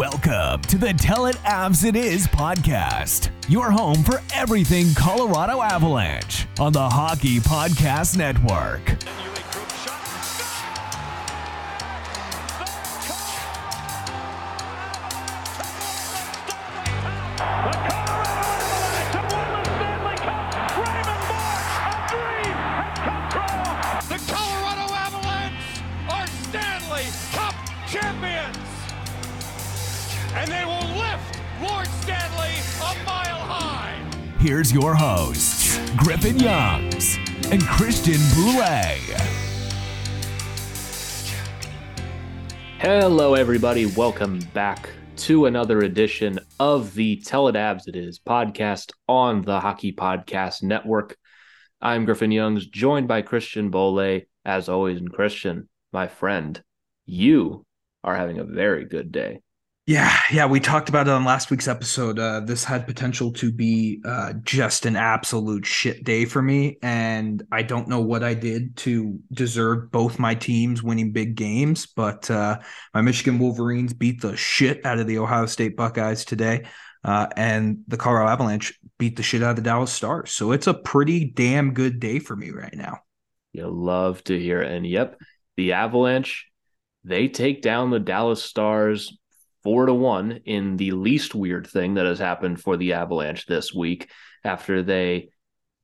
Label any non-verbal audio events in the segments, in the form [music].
Welcome to the Tell It Avs It Is podcast, your home for everything Colorado Avalanche on the Hockey Podcast Network. Here's your hosts, Griffin Youngs and Christian Bolle. Hello, everybody. Welcome back to another edition of the Tell It Is podcast on the Hockey Podcast Network. I'm Griffin Youngs, joined by Christian Bolle, as always. And Christian, my friend, you are having a very good day. Yeah, yeah, we talked about it on last week's episode. Uh, this had potential to be uh, just an absolute shit day for me, and I don't know what I did to deserve both my teams winning big games. But uh, my Michigan Wolverines beat the shit out of the Ohio State Buckeyes today, uh, and the Colorado Avalanche beat the shit out of the Dallas Stars. So it's a pretty damn good day for me right now. You love to hear it. And yep, the Avalanche, they take down the Dallas Stars four to one in the least weird thing that has happened for the Avalanche this week after they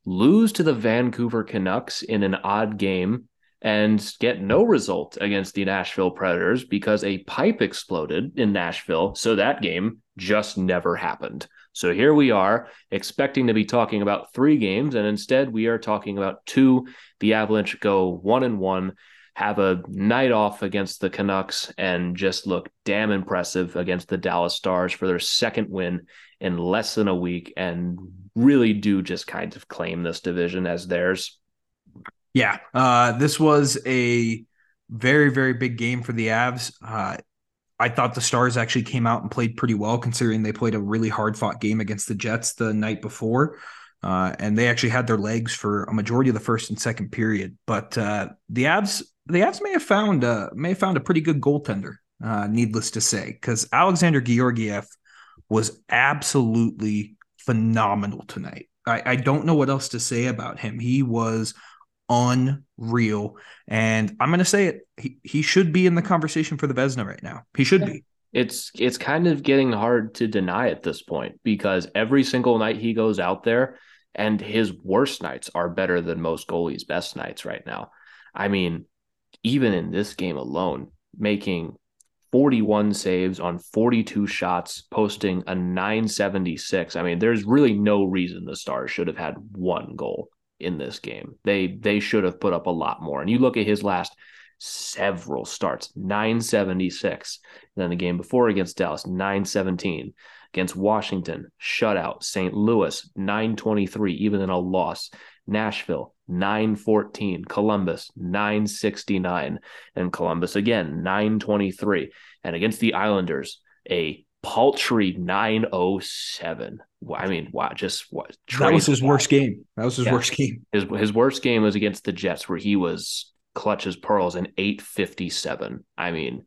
lose to the Vancouver Canucks in an odd game and get no result against the Nashville Predators because a pipe exploded in Nashville. So that game just never happened. So here we are expecting to be talking about three games, and instead we are talking about two. The Avalanche go one and one have a night off against the Canucks and just look damn impressive against the Dallas Stars for their second win in less than a week and really do just kind of claim this division as theirs. Yeah, uh, this was a very, very big game for the Avs. Uh, I thought the Stars actually came out and played pretty well, considering they played a really hard fought game against the Jets the night before. Uh, and they actually had their legs for a majority of the first and second period. But uh, the Avs, the Avs may have found uh, may have found a pretty good goaltender. Uh, needless to say, because Alexander Georgiev was absolutely phenomenal tonight. I, I don't know what else to say about him. He was unreal, and I'm going to say it. He he should be in the conversation for the Vezina right now. He should be. It's it's kind of getting hard to deny at this point because every single night he goes out there and his worst nights are better than most goalies' best nights right now. I mean, even in this game alone, making 41 saves on 42 shots, posting a 976. I mean, there's really no reason the Stars should have had one goal in this game. They they should have put up a lot more. And you look at his last several starts, 976. And then the game before against Dallas, 917. Against Washington, shutout. St. Louis, 923, even in a loss. Nashville, 914. Columbus, 969. And Columbus again, 923. And against the Islanders, a paltry 907. I mean, wow, just what? That was his worst game. That was his Yeah. worst game. His his worst game was against the Jets, where he was clutch as pearls in 857. I mean,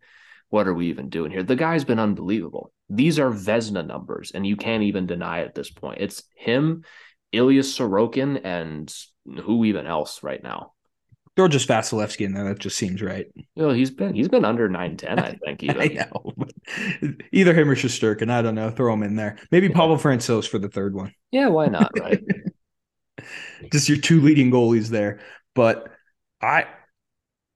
what are we even doing here? The guy's been unbelievable. These are Vezina numbers, and you can't even deny at this point. It's him, Ilya Sorokin, and who even else right now. Throw just Vasilevskiy in there. That just seems right. You know, he's been he's been under 910, I think. [laughs] Even. I know. Either him or Shesterkin. I don't know. Throw him in there. Maybe Pavel Francouz for the third one. Yeah, why not? Right. [laughs] Just your two leading goalies there. But I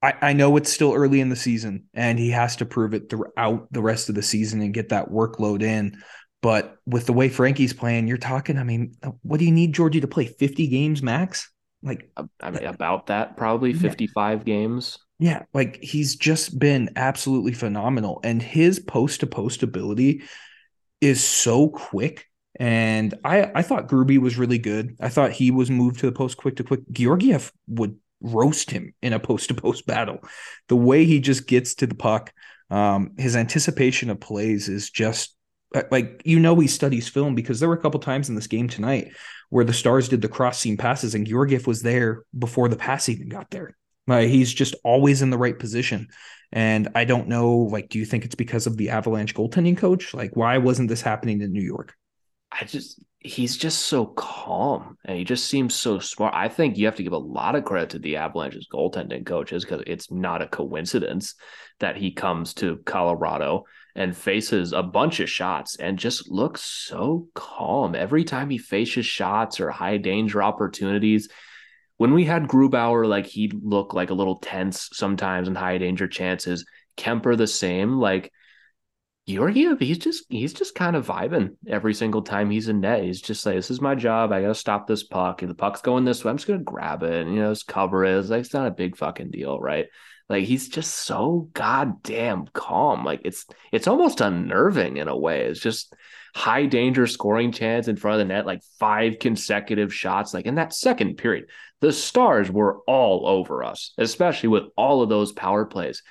I, I know it's still early in the season and he has to prove it throughout the rest of the season and get that workload in. But with the way Frankie's playing, you're talking, I mean, what do you need Georgie to play? 50 games max? Like I mean, about that, probably Yeah. 55 games. Yeah, like he's just been absolutely phenomenal. And his post to post ability is so quick. And I, I thought Gruby was really good. I thought he was moved to the post quick to quick. Georgiev would roast him in a post to post battle. The way he just gets to the puck, um, his anticipation of plays is just uh, Uh, like you know he studies film because there were a couple times in this game tonight where the stars did the cross seam passes and Georgiev was there before the pass even got there Like he's just always in the right position. And I don't know, like, do you think it's because of the Avalanche goaltending coach? Like, why wasn't this happening in New York? I just he's just so calm and he just seems so smart. I think you have to give a lot of credit to the Avalanche's goaltending coaches because it's not a coincidence that he comes to Colorado and faces a bunch of shots and just looks so calm every time he faces shots or high danger opportunities. When we had Grubauer, like he'd look like a little tense sometimes in high danger chances. Kemper the same, like Georgiev, he's just he's just kind of vibing every single time he's in net. He's just like, "This is my job. I gotta stop this puck. If the puck's going this way, I'm just gonna grab it and you know, just cover it. It's like it's not a big fucking deal, right? Like he's just so goddamn calm. Like it's it's almost unnerving in a way. It's just high danger scoring chance in front of the net, like five consecutive shots. Like in that second period, the stars were all over us, especially with all of those power plays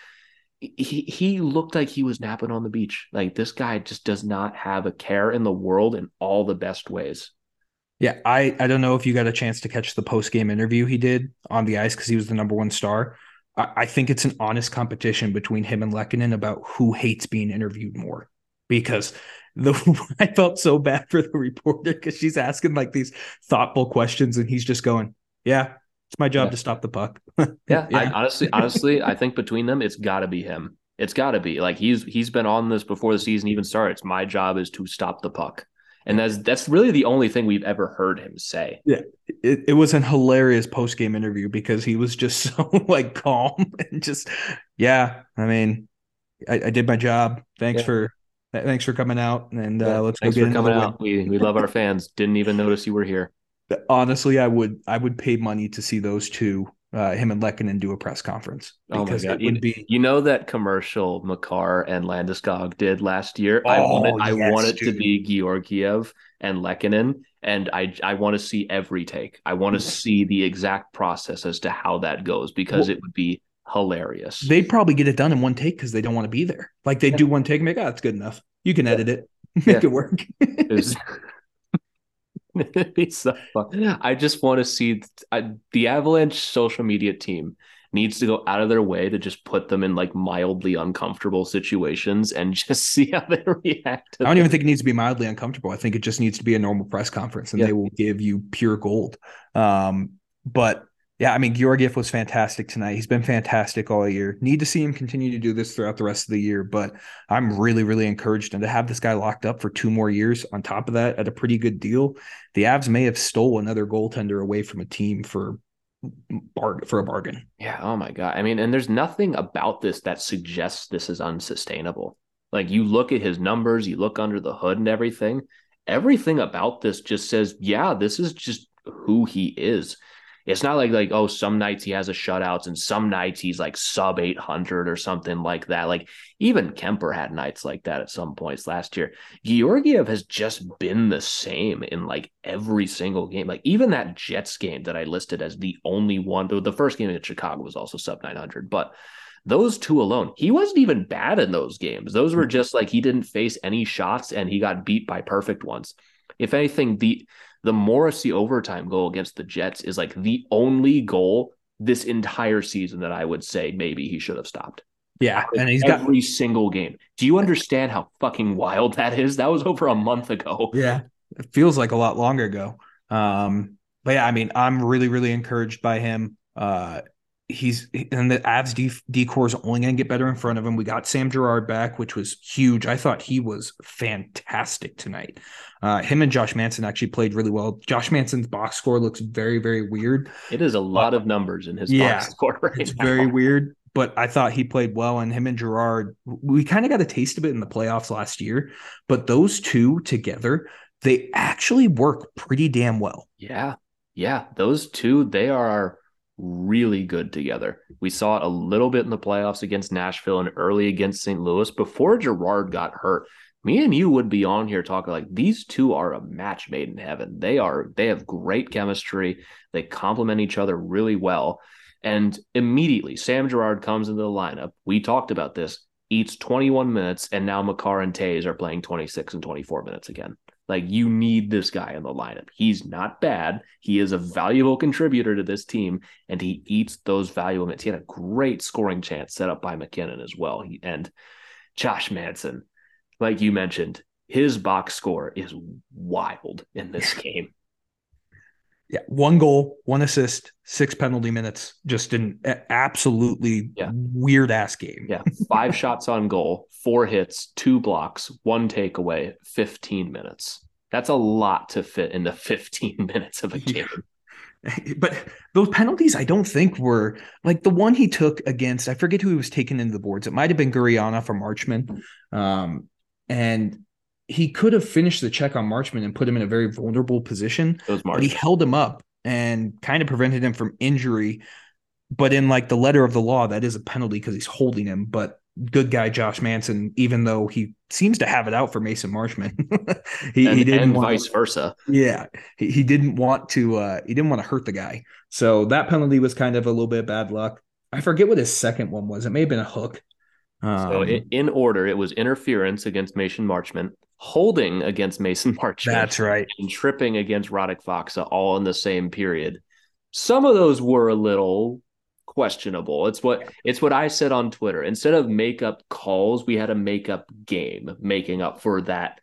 he he looked like he was napping on the beach. Like this guy just does not have a care in the world in all the best ways. Yeah, I I don't know if you got a chance to catch the post game interview he did on the ice because he was the number one star. I, think it's an honest competition between him and Lehkonen about who hates being interviewed more. Because the [laughs] I felt so bad for the reporter because she's asking like these thoughtful questions and he's just going, "Yeah, it's my job yeah. to stop the puck. yeah, [laughs] yeah. I, honestly, honestly, I think between them, it's got to be him. It's got to be like he's he's been on this before the season even starts. My job is to stop the puck, and that's that's really the only thing we've ever heard him say. Yeah, it, it was an hilarious post game interview because he was just [laughs] so like calm and just yeah. I mean, I, I did my job. Thanks yeah. for thanks for coming out and uh, let's thanks go get for coming out. We we love our fans. Didn't even notice you were here honestly, I would I would pay money to see those two, uh, him and Lehkonen do a press conference because oh it would you, be. You know that commercial Makar and Landeskog did last year. Oh, I want it. Yes, I want it to be Georgiev and Lehkonen, and I I want to see every take. I want to see the exact process as to how that goes because well, it would be hilarious. They'd probably get it done in one take because they don't want to be there. Like they yeah. do one take and make, oh, that's good enough. You can edit it, [laughs] make yeah. it work. [laughs] [laughs] So. I just want to see I, the Avalanche social media team needs to go out of their way to just put them in like mildly uncomfortable situations and [laughs] just see how they [laughs] react. I don't them. even think it needs to be mildly uncomfortable. I think it just needs to be a normal press conference and yeah. they will give you pure gold. Um, but yeah, I mean, Georgiev was fantastic tonight. He's been fantastic all year. Need to see him continue to do this throughout the rest of the year, but I'm really, really encouraged. And to have this guy locked up for two more years on top of that at a pretty good deal, the Avs may have stole another goaltender away from a team for for a bargain. Yeah. Oh my god. I mean, and there's nothing about this that suggests this is unsustainable. Like you look at his numbers, you look under the hood and everything. Everything about this just says, yeah, this is just who he is it's not like like oh some nights he has a shutouts and some nights he's like sub 800 or something like that like even Kemper had nights like that at some points last year Georgiev has just been the same in like every single game like even that Jets game that I listed as the only one the first game in Chicago was also sub 900 but those two alone, he wasn't even bad in those games. Those were mm-hmm. just like he didn't face any shots and he got beat by perfect ones. If anything, the the Morrissey overtime goal against the Jets is like the only goal this entire season that I would say maybe he should have stopped. Yeah, and he's every got every single game. Do you understand how fucking wild that is? That was over a month ago. Yeah, it feels like a lot longer ago. Um, but yeah, I mean, I'm really, really encouraged by him. Uh, he's and the Avs D, decor is only going to get better in front of him. We got Sam Girard back, which was huge. I thought he was fantastic tonight. Uh, him and Josh Manson actually played really well. Josh Manson's box score looks very, very weird. It is a lot of numbers in his yeah, box score right It's now. very weird, but I thought he played well. And him and Girard, we kind of got a taste of it in the playoffs last year, but those two together, they actually work pretty damn well. Yeah. Yeah. Those two, they are really good together. We saw it a little bit in the playoffs against Nashville and early against St. Louis before Girard got hurt. Me and you would be on here talking like these two are a match made in heaven. They are they have great chemistry. They complement each other really well. And immediately Sam Girard comes into the lineup. We talked about this. Eats 21 minutes, and now Makar and Toews are playing 26 and 24 minutes again. Like you need this guy in the lineup. He's not bad. He is a valuable contributor to this team, and he eats those valuable minutes. He had a great scoring chance set up by MacKinnon as well. He, and Josh Manson, like you mentioned, his box score is wild in this game. Yeah, one goal, one assist, six penalty minutes. Just an absolutely Yeah. weird ass game. Yeah, five [laughs] shots on goal, four hits, two blocks, one takeaway, 15 minutes. That's a lot to fit into [laughs] 15 minutes of a game. [laughs] But those penalties, I don't think were like the one he took against. I forget who he was taking into the boards. It might have been Gurianov from Marchment, um, and he could have finished the check on Marchment and put him in a very vulnerable position. But he held him up and kind of prevented him from injury. But in like the letter of the law, that is a penalty because he's holding him. But good guy Josh Manson, even though he seems to have it out for Mason Marchment, [laughs] he, and, he didn't and want- vice versa. yeah, he, he didn't want to. Uh, he didn't want to hurt the guy. So that penalty was kind of a little bit of bad luck. I forget what his second one was. It may have been a hook. Um, So in, in order, it was interference against Mason Marchment, holding against Mason hmm, Marchment, that's right. and tripping against Radek Faksa all in the same period. Some of those were a little questionable. It's what it's what I said on Twitter. Instead of make up calls, we had a make up game, making up for that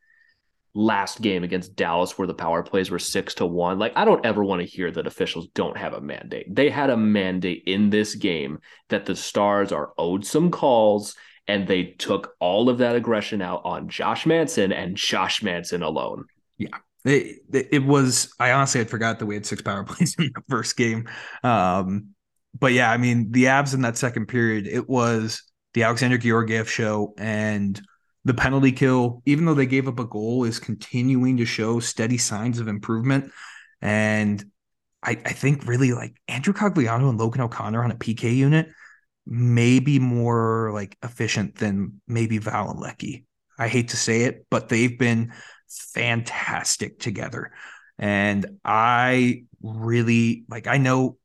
last game against Dallas where the power plays were six to one. Like I don't ever want to hear that officials don't have a mandate. They had a mandate in this game that the stars are owed some calls and they took all of that aggression out on Josh Manson and Josh Manson alone. Yeah. it, it was. I honestly had forgot that we had six power [laughs] plays in the first game. Um, but yeah, I mean the Avs in that second period. It was the Alexander Georgiev show and the penalty kill. Even though they gave up a goal, is continuing to show steady signs of improvement. And I, I think really like Andrew Cogliano and Logan O'Connor on a PK unit may be more like efficient than maybe Val and Lecky. I hate to say it, but they've been fantastic together. And I really like, I know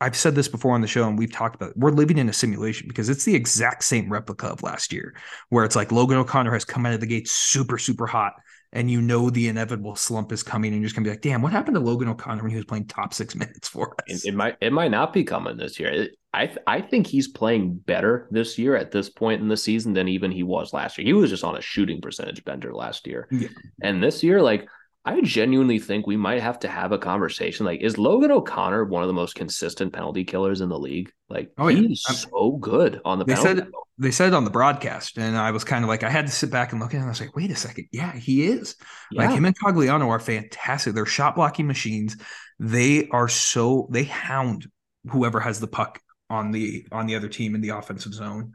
I've said this before on the show and we've talked about it. We're living in a simulation because it's the exact same replica of last year, where it's like Logan O'Connor has come out of the gate super, super hot. And you know the inevitable slump is coming, and you're just gonna be like, "Damn, what happened to Logan O'Connor when he was playing top six minutes for It, us?" it might it might not be coming this year. It- I th- I think he's playing better this year at this point in the season than even he was last year. He was just on a shooting percentage bender last year, Yeah. and this year, like I genuinely think we might have to have a conversation. Like, is Logan O'Connor one of the most consistent penalty killers in the league? Like, Oh, he's I'm- uh, so good on the They penalty. said- they said it on the broadcast, and I was kind of like, I had to sit back and look at it. And I was like, wait a second, yeah, he is. yeah. Like him and Cogliano are fantastic. They're shot blocking machines. They are so they hound whoever has the puck on the on the other team in the offensive zone.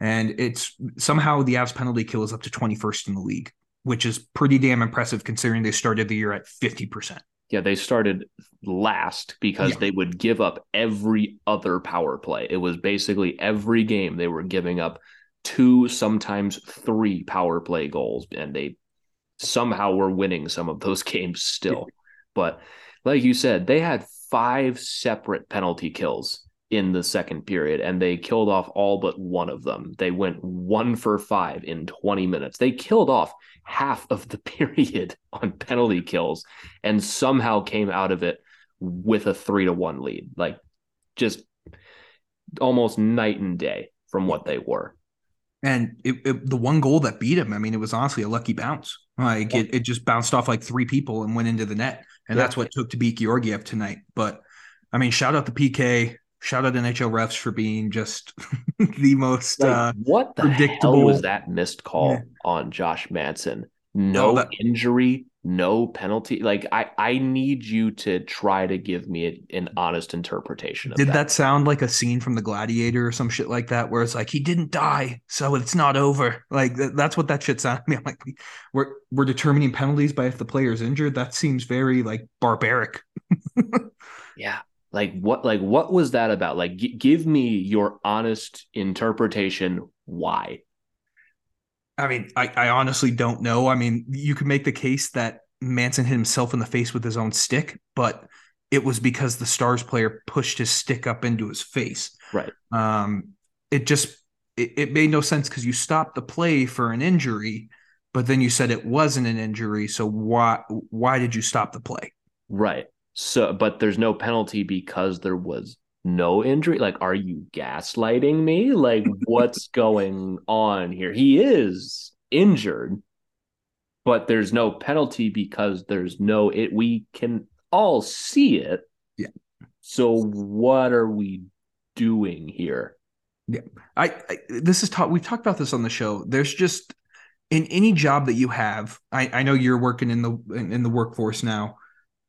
And it's somehow the Avs penalty kill is up to 21st in the league, which is pretty damn impressive considering they started the year at 50%. Yeah, they started last because Yeah. they would give up every other power play. It was basically every game they were giving up two, sometimes three power play goals, and they somehow were winning some of those [laughs] games still. But like you said, they had five separate penalty kills in the second period, and they killed off all but one of them. They went one for five in 20 minutes. They killed off half of the [laughs] period on penalty kills and somehow came out of it with a three to one lead. Like just almost night and day from what they were. And it, it, the one goal that beat him, I mean, it was honestly a lucky bounce. Like it, it just bounced off like three people and went into the net. And Yeah. that's what it took to beat Georgiev tonight. But I mean, shout out the PK, shout out NHL refs for being just [laughs] the most Like, uh what the predictable- hell was that missed call Yeah. on Josh Manson? No No, that- injury, no penalty. Like I, I need you to try to give me a- an honest interpretation of did that. that sound like a scene from the gladiator or some shit like that where it's like he didn't die so it's not over like th- that's what that shit sounded to [laughs] me i'm like we, we're we're determining penalties by if the player is injured that seems very like barbaric [laughs] Yeah. Like what like what was that about? Like g- give me your honest interpretation why. I mean, I, I honestly don't know. I mean, you could make the case that Manson hit himself in the face with his own stick, but it was because the Stars player pushed his stick up into his face. Right. Um, it just it, it made no sense because you stopped the play for an injury, but then you said it wasn't an injury. So why why did you stop the play? Right. So, but there's no penalty because there was no injury. Like, are you gaslighting me? Like, [laughs] what's going on here? He is injured, but there's no penalty because there's no it. We can all see it. Yeah. So what are we doing here? Yeah, I, I this is taught. We've talked about this on the show. There's just in any job that you have. I, I know you're working in the in, in the workforce now.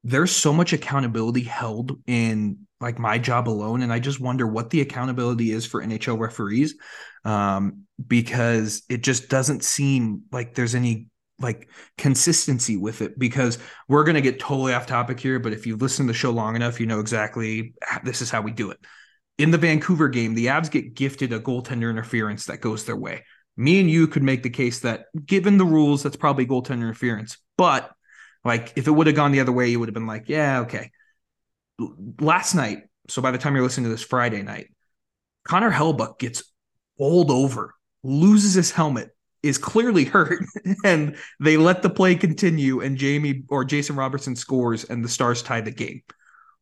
There's so much accountability held in like my job alone, and I just wonder what the accountability is for NHL referees, um, because it just doesn't seem like there's any like consistency with it because we're going to get totally off topic here but if you've listened to the show long enough you know exactly this is how we do it in the Vancouver game, the Avs get gifted a goaltender interference that goes their way. Me and you could make the case that given the rules, that's probably goaltender interference. But like if it would have gone the other way, you would have been like, yeah, okay. Last night, so by the time you're listening to this Friday night, Connor Hellebuyck gets bowled over, loses his helmet, is clearly [laughs] hurt, and they let the play continue, and Jamie or Jason Robertson scores, and the Stars tie the game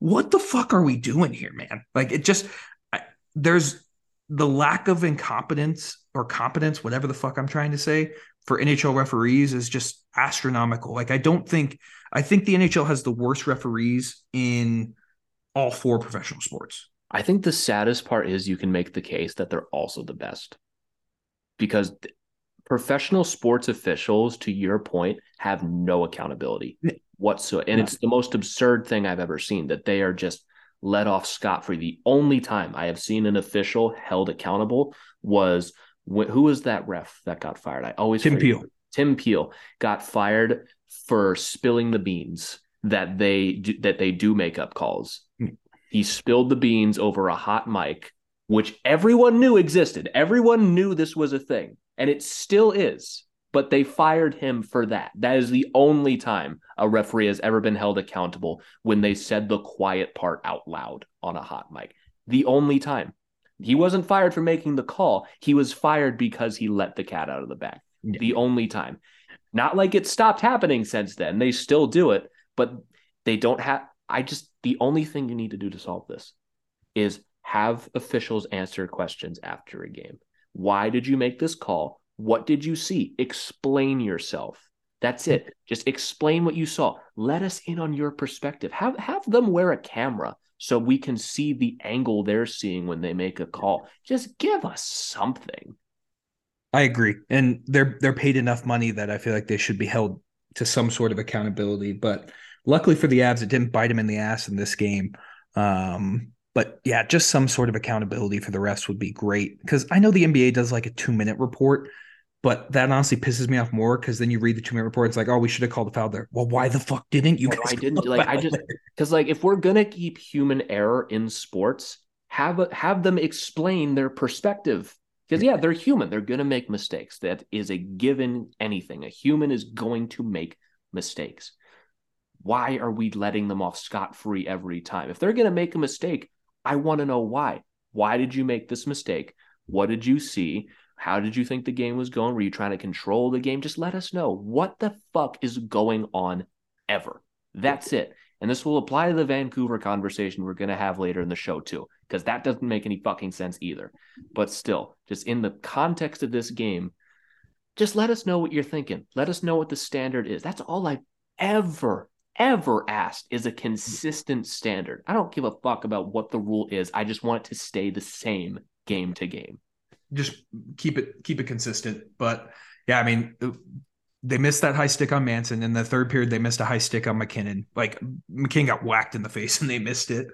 what the fuck are we doing here, man? Like it just I, there's the lack of incompetence or competence, whatever the fuck I'm trying to say, for NHL referees is just astronomical. Like I don't think I think the NHL has the worst referees in all four professional sports. I think the saddest part is you can make the case that they're also the best. Because professional sports officials to your point have no accountability whatsoever. And yeah. it's the most absurd thing I've ever seen that they are just let off scot free. The only time I have seen an official held accountable was when, who was that ref that got fired? I always Tim Peel. Tim Peel got fired for spilling the beans that they do, that they do make up calls. Mm. He spilled the beans over a hot mic, which everyone knew existed. Everyone knew this was a thing, and it still is but they fired him for that. That is the only time a referee has ever been held accountable when they said the quiet part out loud on a hot mic. The only time. He wasn't fired for making the call. He was fired because he let the cat out of the bag. Yeah. The only time. Not like it stopped happening since then. They still do it, but they don't have. I just, the only thing you need to do to solve this is have officials answer questions after a game. Why did you make this call? What did you see? Explain yourself. That's it. Mm-hmm. Just explain what you saw. Let us in on your perspective. Have have them wear a camera so we can see the angle they're seeing when they make a call. Just give us something. I agree. And they're they're paid enough money that I feel like they should be held to some sort of accountability. But luckily for the Avs, it didn't bite them in the ass in this game. Um, but yeah, just some sort of accountability for the rest would be great. Because I know the NBA does like a two minute report, but that honestly pisses me off more because then you read the two minute report. It's like, oh, we should have called the foul there. Well, why the fuck didn't you? I didn't like. I just because like if we're gonna keep human error in sports, have a, have them explain their perspective. Because yeah, they're human. They're gonna make mistakes. That is a given. Anything a human is going to make mistakes. Why are we letting them off scot free every time? If they're gonna make a mistake, I want to know why. Why did you make this mistake? What did you see? How did you think the game was going? Were you trying to control the game? Just let us know what the fuck is going on ever. That's it. And this will apply to the Vancouver conversation we're going to have later in the show, too, because that doesn't make any fucking sense either. But still, just in the context of this game, just let us know what you're thinking. Let us know what the standard is. That's all I've ever, ever asked is a consistent standard. I don't give a fuck about what the rule is. I just want it to stay the same game to game just keep it keep it consistent. But yeah, I mean, they missed that high stick on Manson. In the third period, they missed a high stick on MacKinnon. Like MacKinnon got whacked in the face [laughs] and they missed it.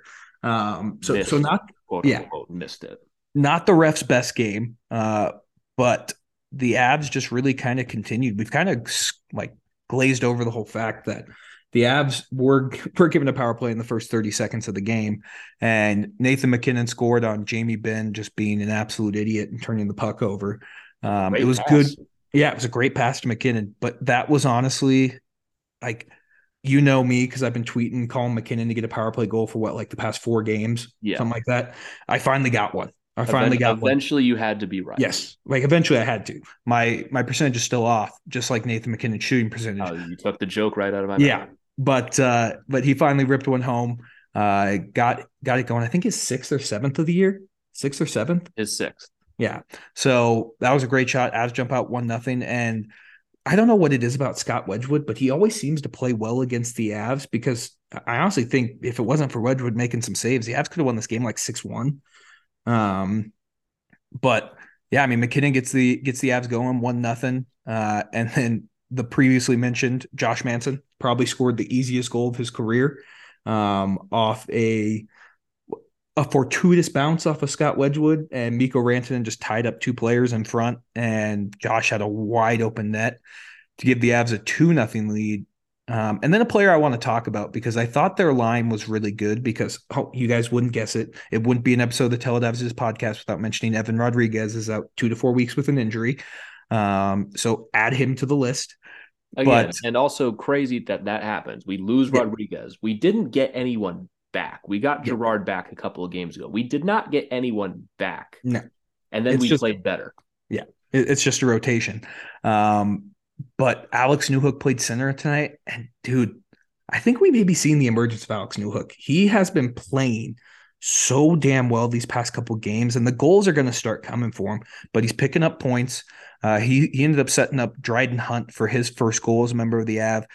Um, so missed, so not yeah unquote, missed it. Not the ref's best game, uh, but the Avs just really kind of continued. We've kind of like glazed over the whole fact that the Avs were were given a power play in the first 30 seconds of the game, and Nathan MacKinnon scored on Jamie Benn just being an absolute idiot and turning the puck over. Um, it was pass. good. Yeah, it was a great pass to MacKinnon, but that was honestly like you know me because I've been tweeting calling MacKinnon to get a power play goal for what like the past four games, yeah. something like that. I finally got one. I finally got one. Eventually, you had to be right. Yes, like eventually I had to. My my percentage is still off, just like Nathan MacKinnon's shooting percentage. Oh, you took the joke right out of my Yeah. But uh, but he finally ripped one home. Uh, got got it going. I think his sixth or seventh of the year, sixth or seventh. His sixth. Yeah. So that was a great shot. Avs jump out one nothing, and I don't know what it is about Scott Wedgwood, but he always seems to play well against the Avs because I honestly think if it wasn't for Wedgwood making some saves, the Avs could have won this game like six one. Um, but yeah, I mean MacKinnon gets the gets the Avs going one nothing, uh, and then the previously mentioned Josh Manson probably scored the easiest goal of his career um, off a a fortuitous bounce off of Scott Wedgwood and Mikko Rantanen just tied up two players in front, and Josh had a wide open net to give the Avs a two nothing lead. Um, and then a player I want to talk about because I thought their line was really good because oh, you guys wouldn't guess it. It wouldn't be an episode of the Tell It Avs podcast without mentioning Evan Rodrigues is out two to four weeks with an injury. Um, so add him to the list. Again, But- and also crazy that that happens. We lose Yeah. Rodrigues. We didn't get anyone back. We got Yeah. Girard back a couple of games ago. We did not get anyone back. No. And then It's we just- played better. It- It's just a rotation. Um, but Alex Newhook played center tonight, and dude, I think we may be seeing the emergence of Alex Newhook. He has been playing so damn well these past couple games, and the goals are going to start coming for him. But he's picking up points. Uh, he he ended up setting up Dryden Hunt for his first goal as a member of the Av.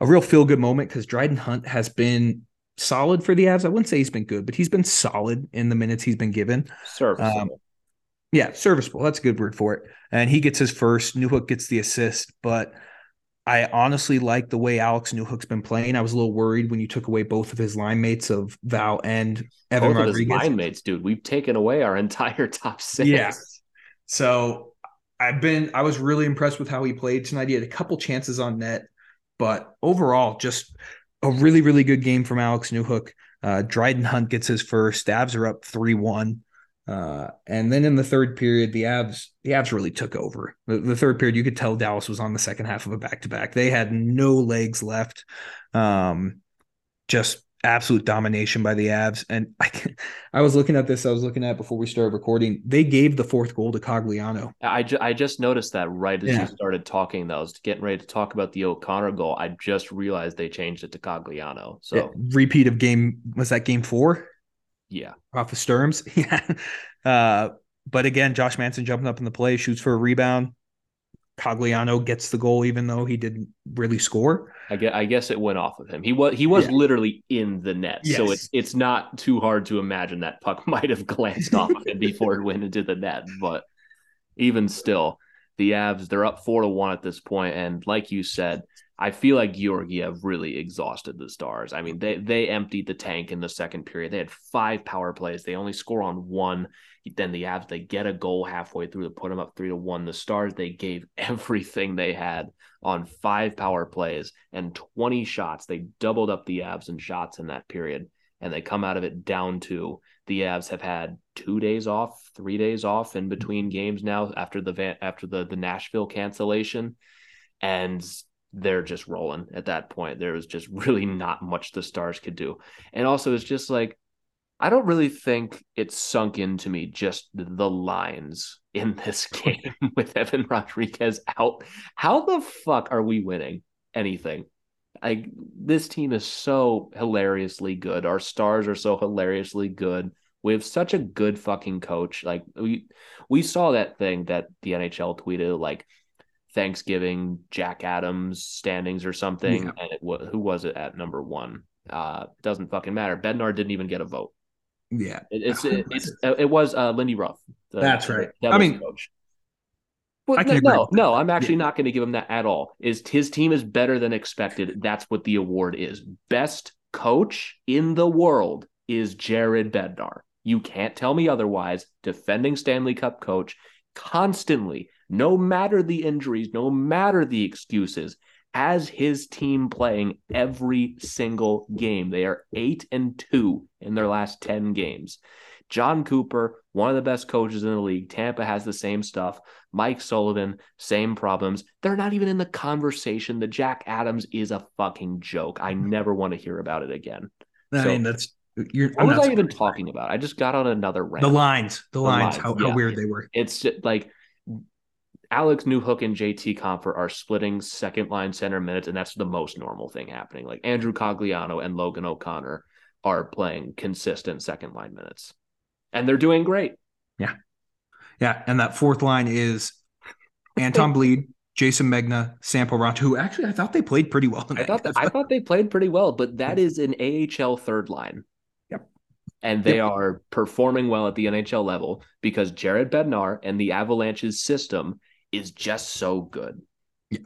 A real feel good moment because Dryden Hunt has been solid for the Avs. I wouldn't say he's been good, but he's been solid in the minutes he's been given. Serviceable. Um, Yeah, serviceable. That's a good word for it. And he gets his first. Newhook gets the assist, but I honestly like the way Alex Newhook's been playing. I was a little worried when you took away both of his line mates of Val and Evan Both of his Rodrigues. line mates, dude. We've taken away our entire [laughs] top six. Yeah. So I've been I was really impressed with how he played tonight. He had a couple chances on net, but overall, just a really, really good game from Alex Newhook. Uh, Dryden Hunt gets his first. Avs are up three one. Uh, and then in the third period, the Avs the Avs really took over. The, the third period, you could tell Dallas was on the second half of a back to back. They had no legs left. Um, just absolute domination by the Avs. And [laughs] I, I was looking at this. I was looking at it before we started recording. They gave the fourth goal to Cogliano. I, ju- I just noticed that right as Yeah. you started talking. That I was getting ready to talk about the O'Connor goal. I just realized they changed it to Cogliano. So Yeah, repeat of game was that game four yeah, off of Sturms. [laughs] Yeah. Uh, but again, Josh Manson jumping up in the play, shoots for a rebound. Cogliano gets the goal, even though he didn't really score. I guess, I guess it went off of him. He was he was Yeah. literally in the net, so it's it's not too hard to imagine that puck [laughs] might have glanced off of him before it went into the net. But even still, the Avs they're up four to one at this point, and like you said, I feel like Georgiev really exhausted the Stars. I mean, they they emptied the tank in the second period. They had five power plays. They only score on one. Then the Avs they get a goal halfway through to put them up three to one. The Stars they gave [laughs] everything they had on five power plays and 20 shots. They doubled up the Avs in shots in that period, and they come out of it down to the Avs have had two days off, three days off in between games now after the Van, after the the Nashville cancellation, and they're just rolling at that point. There was just [laughs] really not much the Stars could do, and also it's just like. I don't really think it sunk into me just the lines in this [laughs] game [laughs] with Evan Rodrigues out. How the fuck are we winning anything? Like this team is so hilariously good. Our stars are so hilariously good. We have such a good fucking coach. Like we we saw that thing that the NHL tweeted like Thanksgiving Jack Adams standings or something, Yeah. and it was who was it at number one? Uh, doesn't fucking matter. Bednar didn't even get a vote. Yeah. It, it's [laughs] it, it's it was uh, Lindy Ruff. the- That's right. the I mean, coach. Well, no, no, no, I'm actually Yeah. not going to give him that at all. Is his team is better than expected? That's what the award is. Best coach in the world is Jared Bednar. You can't tell me otherwise. Defending Stanley Cup coach constantly, no matter the injuries, no matter the excuses, has his team playing every single game. They are eight and two in their last 10 games. Jon Cooper, one of the best coaches in the league. Tampa has the same stuff. Mike Sullivan, same problems. They're not even in the conversation. The Jack Adams is a fucking joke. I never want to hear about it again. I So- mean, that's You're, What I'm was I even talking about? I just got on another rant. The lines, the, lines, lines, how, how weird they were. It's just like Alex Newhook and JT Compher are splitting second line center minutes, and that's the most normal thing happening. Like Andrew Cogliano and Logan O'Connor are playing consistent second line minutes, and they're doing great. Yeah, Yeah. and that fourth line is Anton Blidh, Jayson Megna, Sample Ront, who actually I thought they played pretty well. I thought that, I thought they played pretty well, but that is an AHL third line. Yep. And they Yep. are performing well at the NHL level because Jared Bednar and the Avalanche's system is just so good. Yeah.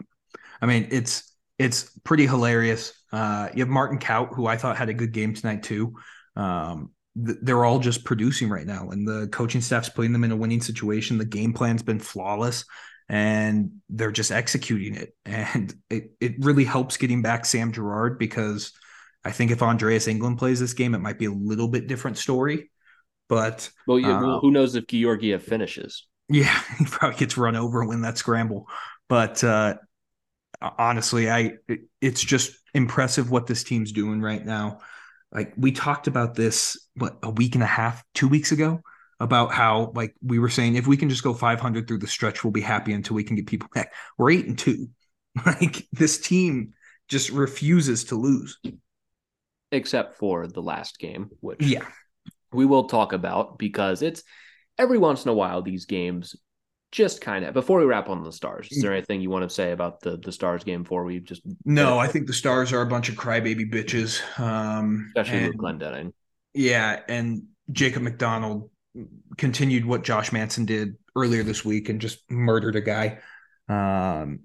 I mean, it's it's pretty hilarious. Uh, you have Martin Kaut, who I thought had a good game tonight too. Um, th- they're all just producing right now, and the coaching staff's putting them in a winning situation. The game plan's been flawless, and they're just executing it. [laughs] And it it really helps getting back Sam Girard because I think if Andreas Englund plays this game, it might be a little bit different story. But Well, yeah, well, Uh, who knows if Georgiev finishes? Yeah, [laughs] he probably gets run over when that scramble. But uh, honestly, I it- it's just impressive what this team's doing right now. Like we talked about this what a week and a half, two weeks ago, about how like we were saying if we can just go 500 through the stretch, we'll be happy until we can get people back. We're eight and two. [laughs] Like this team just refuses to lose. Except for the last game, which Yeah, we will talk about because it's every once in a while these games just kind of before we wrap on the stars is there anything you want to say about the the stars game before we just no, I think the Stars are a bunch of crybaby bitches. Um, especially and- with Glendening Yeah, and Jacob MacDonald continued what Josh Manson did earlier this week and just murdered a guy. Um,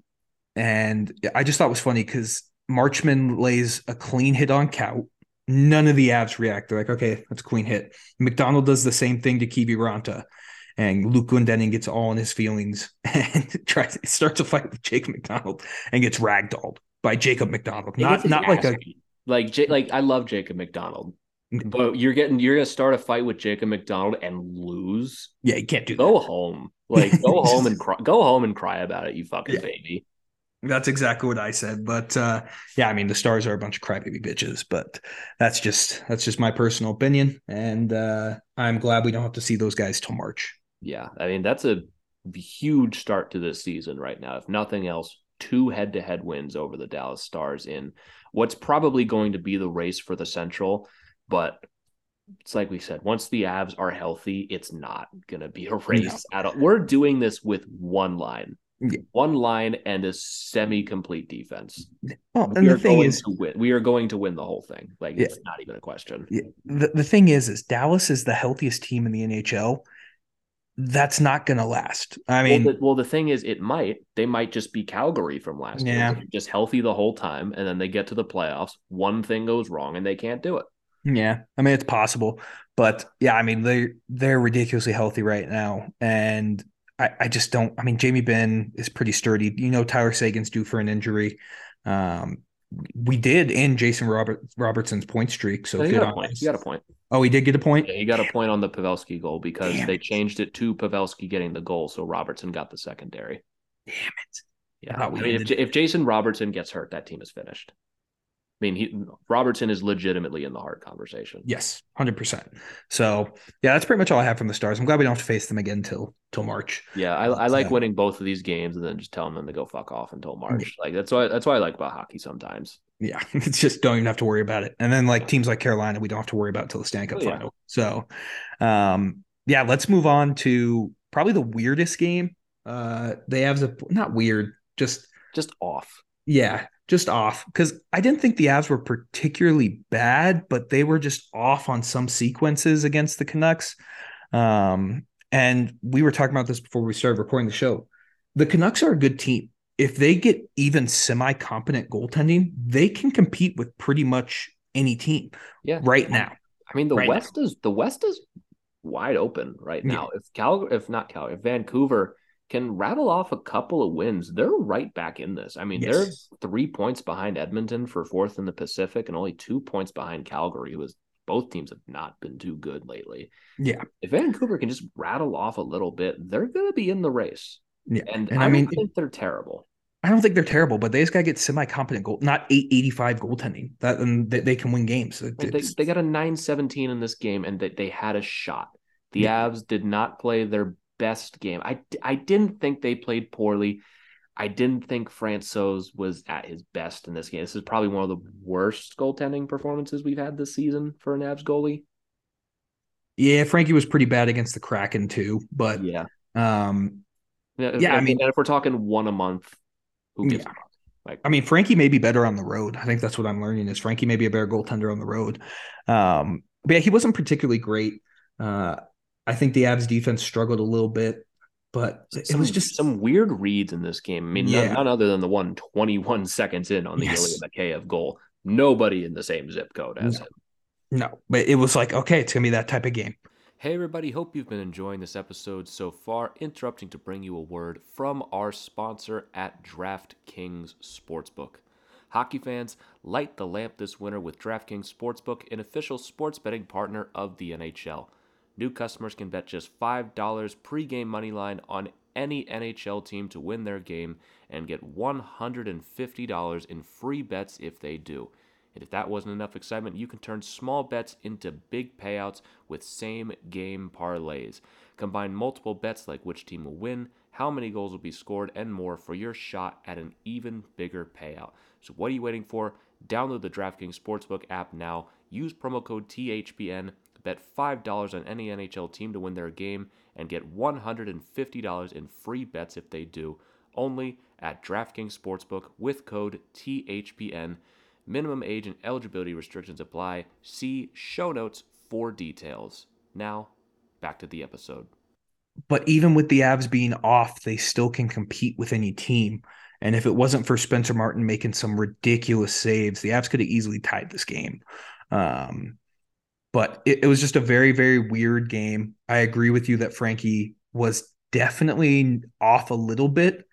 and I just thought it was funny because Marchment lays a clean hit on Kaut. None of the Avs react. They're like, okay, that's a clean hit. MacDonald does the same thing to Kiwi Ranta. And Luke Glendening gets all in his feelings [laughs] and tries starts a fight with Jacob MacDonald and gets ragdolled by Jacob MacDonald. Not not like a like like I love Jacob MacDonald Mm. but you're getting you're gonna start a fight with Jacob MacDonald and lose yeah, you can't do that. go home like go [laughs] home and cry go home and cry about it you fucking Yeah. baby That's exactly what I said. But uh, yeah, I mean the stars are a bunch of crybaby bitches, but that's just that's just my personal opinion. And uh, I'm glad we don't have to see those guys till March. Yeah, I mean that's a huge start to this season right now. If nothing else, two head-to-head wins over the Dallas Stars in what's probably going to be the race for the Central, but it's like we said, once the Avs are healthy, it's not going to be a race at all. We're doing this with one line. One line and a semi-complete defense. Well, we the are thing going is, to win. We are going to win the whole thing. Like Yeah. it's not even a question. yeah, the, the thing is, is Dallas is the healthiest team in the NHL. That's not going to last. I mean, well, the, well, the thing is, it might. They might just be Calgary from last year, Yeah. they're just healthy the whole time, and then they get to the playoffs. One thing goes wrong, and they can't do it. Yeah, I mean it's possible, but yeah, I mean they they're ridiculously healthy right now, and I I just don't. I mean Jamie Benn is pretty sturdy. You know Tyler Seguin's due for an injury. Um, we did end Jason Robert Robertson's point streak, so you good got on point. You got a point. Oh, he did get a point. Yeah, he got a point on the Pavelski goal because Damn they it. changed it to Pavelski getting the goal, so Robertson got the secondary. Damn it! Yeah, I I, mean, if, if Jason Robertson gets hurt, that team is finished. I mean, he Robertson is legitimately in the Hart conversation. Yes, hundred percent. So yeah, that's pretty much all I have from the Stars. I'm glad we don't have to face them again till till March. Yeah, I, I like So- winning both of these games and then just telling them to go fuck off until March. Like that's why that's why I like about hockey sometimes. Yeah, [laughs] it's just don't even have to worry about it. And then like teams like Carolina, we don't have to worry about till the Stanley Cup Oh, yeah. final. So, um, yeah, let's move on to probably the weirdest game. Uh, they have the not weird, just Just off. Yeah, just off because I didn't think the Avs were particularly bad, but they were just off on some sequences against the Canucks. Um, and we were talking about this before we started recording the show. The Canucks are a good team. If they get even semi competent goaltending, they can compete with pretty much any team Yeah. right now. I mean, the Right now. West is the West is wide open right Yeah. now. If Cal, if not Cal, if Vancouver can rattle off a couple of wins, they're right back in this. I mean, Yes. they're three points behind Edmonton for fourth in the Pacific, and only two points behind Calgary, who is both teams have not been too good lately. Yeah. If Vancouver can just rattle off a little bit, they're going to be in the race. Yeah. And, And I, I mean- think they're terrible. I don't think they're terrible, but they just got to get semi competent goal, not 885 goaltending. That and they, they can win games. They, they got a 917 in this game and they, they had a shot. The yeah. Avs did not play their best game. I, I didn't think they played poorly. I didn't think Francouz was at his best in this game. This is probably one of the worst goaltending performances we've had this season for an Avs goalie. Yeah, Frankie was pretty bad against the Kraken too, but yeah, um, yeah, yeah I mean, if we're talking one a month, who gives yeah. Like, I mean, Frankie may be better on the road. I think that's what I'm learning is Frankie may be a better goaltender on the road. Um, but yeah, he wasn't particularly great. Uh, I think the Avs defense struggled a little bit, but some, it was just some weird reads in this game. I mean, yeah. none, none, other than the one 21 seconds in on the yes. Ilya Mikheyev goal. Nobody in the same zip code as no. him. No, but it was like, okay, it's gonna be that type of game. Hey, everybody, hope you've been enjoying this episode so far. Interrupting to bring you a word from our sponsor at DraftKings Sportsbook. Hockey fans, light the lamp this winter with DraftKings Sportsbook, an official sports betting partner of the NHL. New customers can bet just $5 pregame money line on any NHL team to win their game and get $150 in free bets if they do. And if that wasn't enough excitement, you can turn small bets into big payouts with same game parlays. Combine multiple bets like which team will win, how many goals will be scored, and more for your shot at an even bigger payout. So, what are you waiting for? Download the DraftKings Sportsbook app now. Use promo code THPN. Bet $5 on any NHL team to win their game and get $150 in free bets if they do. Only at DraftKings Sportsbook with code THPN. Minimum age and eligibility restrictions apply. See show notes for details. Now, back to the episode. But even with the Avs being off, they still can compete with any team. And if it wasn't for Spencer Martin making some ridiculous saves, the Avs could have easily tied this game. Um, but it, it was just a very, very weird game. I agree with you that Frankie was definitely off a little bit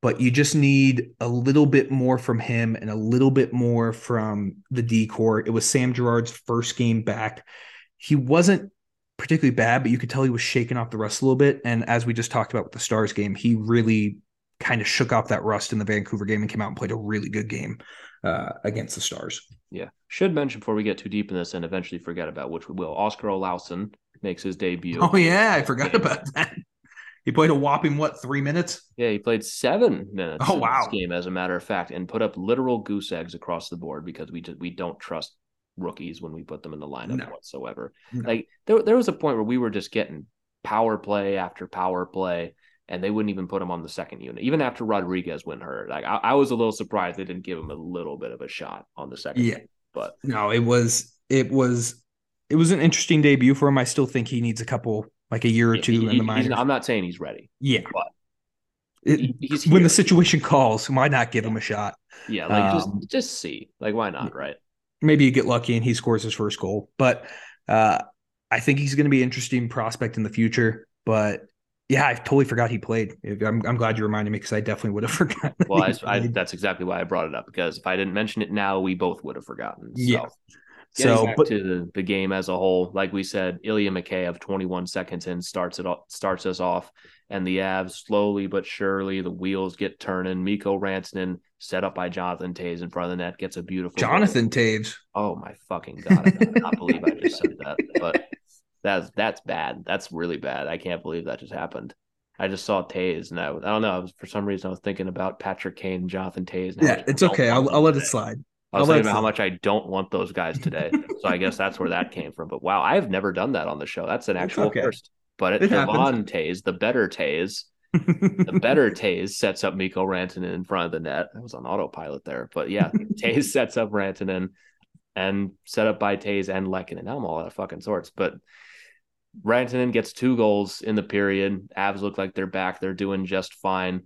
but you just need a little bit more from him and a little bit more from the decor. It was Sam Girard's first game back. He wasn't particularly bad, but you could tell he was shaking off the rust a little bit. And as we just talked about with the Stars game, he really kind of shook off that rust in the Vancouver game and came out and played a really good game uh, against the Stars. Yeah. Should mention before we get too deep in this and eventually forget about which we will. Oskar Olausson makes his debut. Oh yeah, I forgot about that. He played a whopping what three minutes? Yeah, he played seven minutes. Oh wow! game, as a matter of fact, and put up literal goose eggs across the board because we just we don't trust rookies when we put them in the lineup no. whatsoever. No. Like there, there was a point where we were just getting power play after power play, and they wouldn't even put him on the second unit, even after Rodrigues went hurt. Like I, I was a little surprised they didn't give him a little bit of a shot on the second. Yeah, unit, but no, it was it was it was an interesting debut for him. I still think he needs a couple like a year or two he, in the minors. I'm not saying he's ready. Yeah, but it, when the situation calls, why not give him a shot? Yeah, like um, just just see, like why not, right? Maybe you get lucky and he scores his first goal, but uh, I think he's going to be an interesting prospect in the future. But yeah, I totally forgot he played. I'm, I'm glad you reminded me because I definitely would have [laughs] forgotten. Well, I, I, that's exactly why I brought it up because if I didn't mention it now, we both would have forgotten. So. Yeah. So, but, to the, the game as a whole, like we said, Ilya Mikheyev 21 seconds in starts it starts us off, and the Avs slowly but surely the wheels get turning. Mikko Rantanen set up by Jonathan Toews in front of the net gets a beautiful Jonathan goal. Toews. Oh my fucking god! I cannot believe I just said that, but that's that's bad. That's really bad. I can't believe that just happened. I just saw Toews, and I, I don't know. I was, for some reason, I was thinking about Patrick Kane and Jonathan Toews. Yeah, it's okay. I'll, I'll let it slide. I was thinking about how much I don't want those guys today. so I guess that's where that came from. But wow, I have never done that on the show. That's an actual okay. first. But it, it Devon Toews, the better Toews, the [laughs] better Toews sets up Mikko Rantanen in front of the net. I was on autopilot there. But yeah, [laughs] Toews sets up Rantanen and set up by Toews and Lehkonen. Now I'm all out of fucking sorts. But Rantanen gets two goals in the period. Avs look like they're back. They're doing just fine.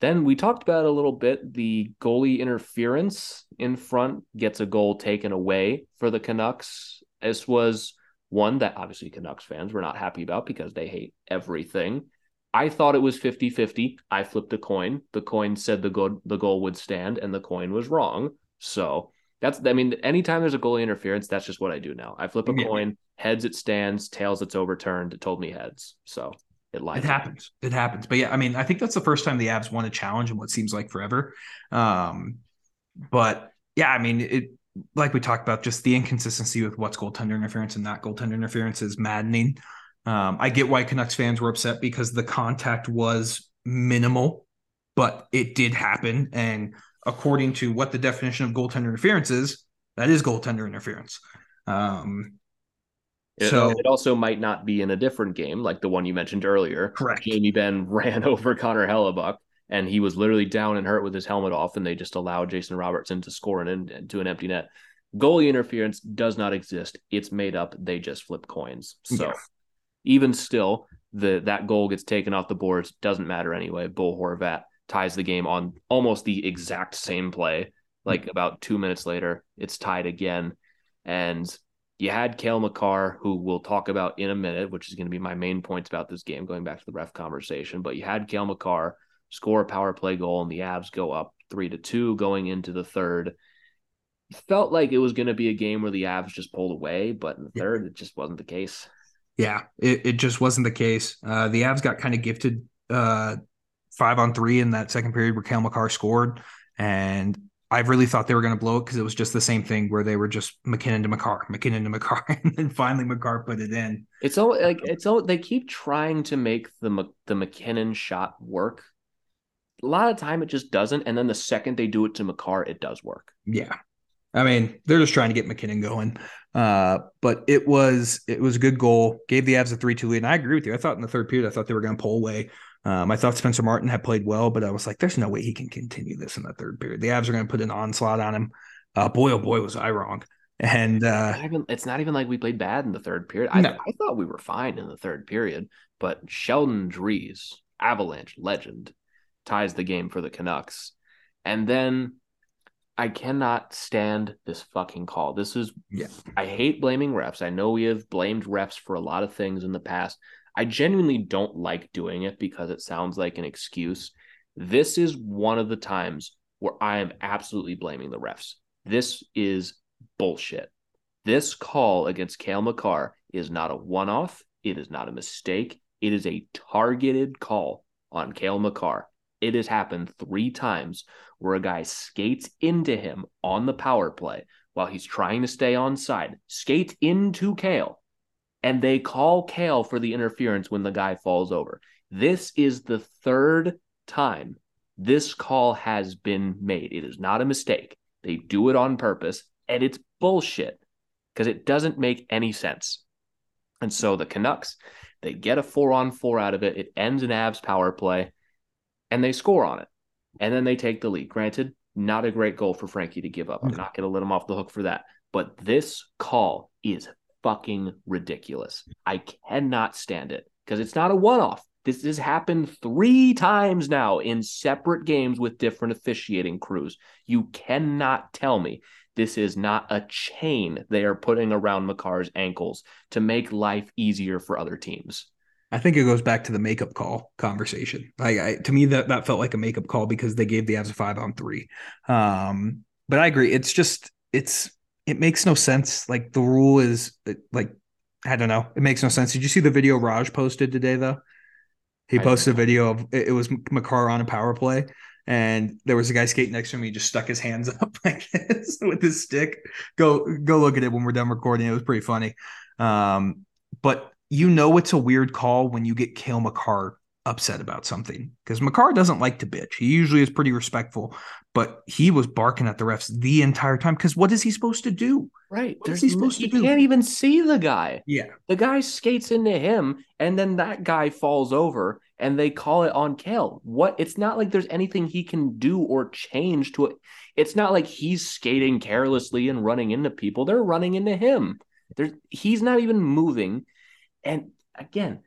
Then we talked about a little bit the goalie interference in front gets a goal taken away for the Canucks. This was one that obviously Canucks fans were not happy about because they hate everything. I thought it was 50 50. I flipped a coin. The coin said the goal, the goal would stand, and the coin was wrong. So that's, I mean, anytime there's a goalie interference, that's just what I do now. I flip a yeah. coin, heads it stands, tails it's overturned. It told me heads. So It lines. It happens. It happens. But yeah, I mean, I think that's the first time the Avs won a challenge in what seems like forever. Um, but yeah, I mean, it like we talked about, just the inconsistency with what's goaltender interference and not goaltender interference is maddening. Um, I get why Canucks fans were upset because the contact was minimal, but it did happen. And according to what the definition of goaltender interference is, that is goaltender interference. Um, It, so it also might not be in a different game, like the one you mentioned earlier. Correct. Jamie Benn [laughs] ran over Connor Hellebuyck, and he was literally down and hurt with his helmet off, and they just allowed Jason Robertson to score an into an empty net. Goalie interference does not exist. It's made up. They just flip coins. So Yeah. even still, the that goal gets taken off the boards. Doesn't matter anyway. Bo Horvat ties the game on almost the exact same play. Like about two minutes later, it's tied again. And you had Cale Makar, who we'll talk about in a minute, which is going to be my main points about this game, going back to the ref conversation. But you had Cale Makar score a power play goal, and the Avs go up three to two going into the third. Felt like it was going to be a game where the Avs just pulled away, but in the Yeah. third, it just wasn't the case. Yeah, it, it just wasn't the case. Uh, the Avs got kind of gifted uh, five on three in that second period where Cale Makar scored. And I've really thought they were going to blow it because it was just the same thing where they were just MacKinnon to Makar, MacKinnon to Makar. [laughs] And then finally Makar put it in. It's all like it's all they keep trying to make the the MacKinnon shot work. A lot of time it just doesn't, and then the second they do it to Makar, it does work. Yeah. I mean, they're just trying to get MacKinnon going. Uh, but it was it was a good goal. Gave the Avs a three two lead, and I agree with you. I thought in the third period, I thought they were going to pull away. Um, I thought Spencer Martin had played well, but I was like, there's no way he can continue this in the third period. The Avs are going to put an onslaught on him. Uh, boy, oh boy, was I wrong. And uh, Not even, it's not even like we played bad in the third period. I, No. I thought we were fine in the third period, but Sheldon Dries, Avalanche legend, ties the game for the Canucks. And then I cannot stand this fucking call. This is, Yeah. I hate blaming refs. I know we have blamed refs for a lot of things in the past. I genuinely don't like doing it because it sounds like an excuse. This is one of the times where I am absolutely blaming the refs. This is bullshit. This call against Cale Makar is not a one off. It is not a mistake. It is a targeted call on Cale Makar. It has happened three times where a guy skates into him on the power play while he's trying to stay on side, skates into Cale, and they call Cale for the interference when the guy falls over. This is the third time this call has been made. It is not a mistake. They do it on purpose, and it's bullshit because it doesn't make any sense. And so the Canucks, they get a four on four out of it. It ends in Avs power play, and they score on it. And then they take the lead. Granted, not a great goal for Frankie to give up. I'm not going to let him off the hook for that. But this call is fucking ridiculous. I cannot stand it because it's not a one off. This has happened three times now in separate games with different officiating crews. You cannot tell me this is not a chain they are putting around Makar's ankles to make life easier for other teams. I think it goes back to the makeup call conversation. I, to me, that that felt like a makeup call because they gave the Avs a five on three. Um, but I agree. It's just it's it makes no sense. Like the rule is like I don't know. It makes no sense. Did you see the video Raj posted today though? He posted a video of it was Makar on a power play, and there was a guy skating next to him. He just stuck his hands [laughs] up like this with his stick. Go go look at it when we're done recording. It was pretty funny. Um, but you know it's a weird call when you get Cale Makar upset about something because Makar doesn't like to bitch. He usually is pretty respectful, but he was barking at the refs the entire time because what is he supposed to do? Right. What is There's he no- supposed to you do? can't even see the guy. Yeah. The guy skates into him, and then that guy falls over, and they call it on Cale. What? It's not like there's anything he can do or change to it. It's not like he's skating carelessly and running into people. They're running into him. There's he's not even moving. And again,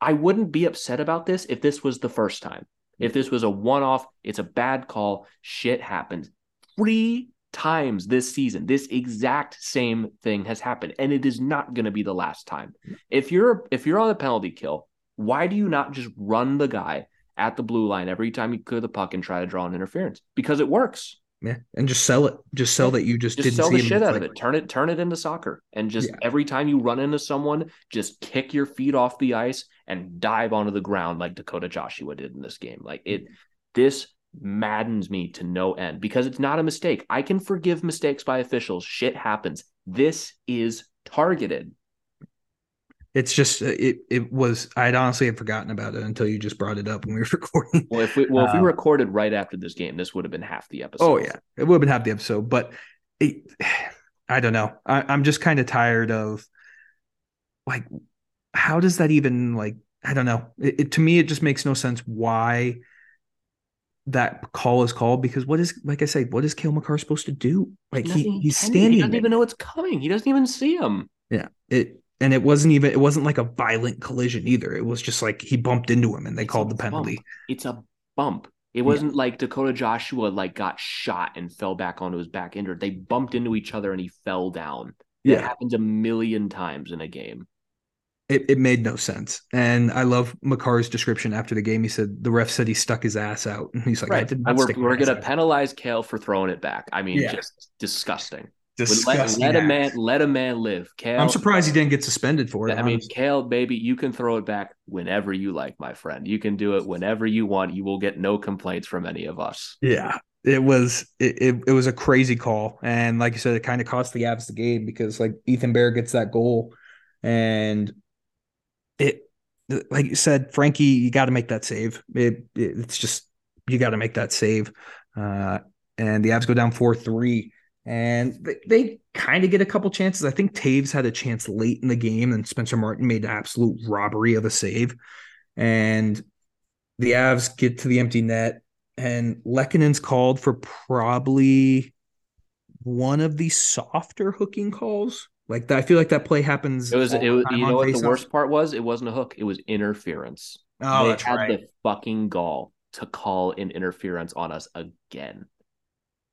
I wouldn't be upset about this if this was the first time. If this was a one-off, it's a bad call. Shit happens. Three times this season, this exact same thing has happened, and it is not going to be the last time. If you're if you're on a penalty kill, why do you not just run the guy at the blue line every time you clear the puck and try to draw an interference? Because it works. Yeah. And just sell it. Just sell that you just, Just didn't sell see the shit out of it. Turn it turn it into soccer, and just Yeah. every time you run into someone, just kick your feet off the ice and dive onto the ground like Dakota Joshua did in this game. Like it, this maddens me to no end because it's not a mistake. I can forgive mistakes by officials. Shit happens. This is targeted. It's just uh, it. It was. I'd honestly had forgotten about it until you just brought it up when we were [laughs] recording. Well, if we well, if we Um, recorded right after this game, this would have been half the episode. Oh yeah, it would have been half the episode, but it, [sighs] I don't know. I, I'm just kind of tired of like, how does that even like? I don't know. It, it- to me, it just makes no sense why that call is called because what is like I said, what is Cale Makar supposed to do? Like he, he's standing He doesn't there. even know it's coming. He doesn't even see him. Yeah. It and it wasn't even it wasn't like a violent collision either. It was just like he bumped into him and they It's called the penalty. bump. It's a bump. It wasn't like Dakota Joshua like got shot and fell back onto his back injured. They bumped into each other and he fell down. It Yeah. happens a million times in a game. It it made no sense. And I love Makar's description after the game. He said the ref said he stuck his ass out. And he's like, I right. did not And we're we're gonna out. penalize Cale for throwing it back. I mean, Yeah. just disgusting. Let, Disgusting let a man let a man live. Cale. I'm surprised he didn't get suspended for it. I mean, honestly. Cale, baby, you can throw it back whenever you like, my friend. You can do it whenever you want. You will get no complaints from any of us. yeah, it was it, it, it was a crazy call, and like you said, it kind of cost the Avs the game because like Ethan Bear gets that goal, and it like you said, Frankie, you got to make that save. It, it it's just you got to make that save, uh, and the Avs go down four three. And they, they kind of get a couple chances. I think Toews had a chance late in the game, and Spencer Martin made an absolute robbery of a save. And the Avs get to the empty net, and Lehkonen's called for probably one of the softer hooking calls. Like I feel like that play happens. It was, it was you know what the faceoffs. worst part was? It wasn't a hook, it was interference. Oh, they that's had right. the fucking gall to call an interference on us again.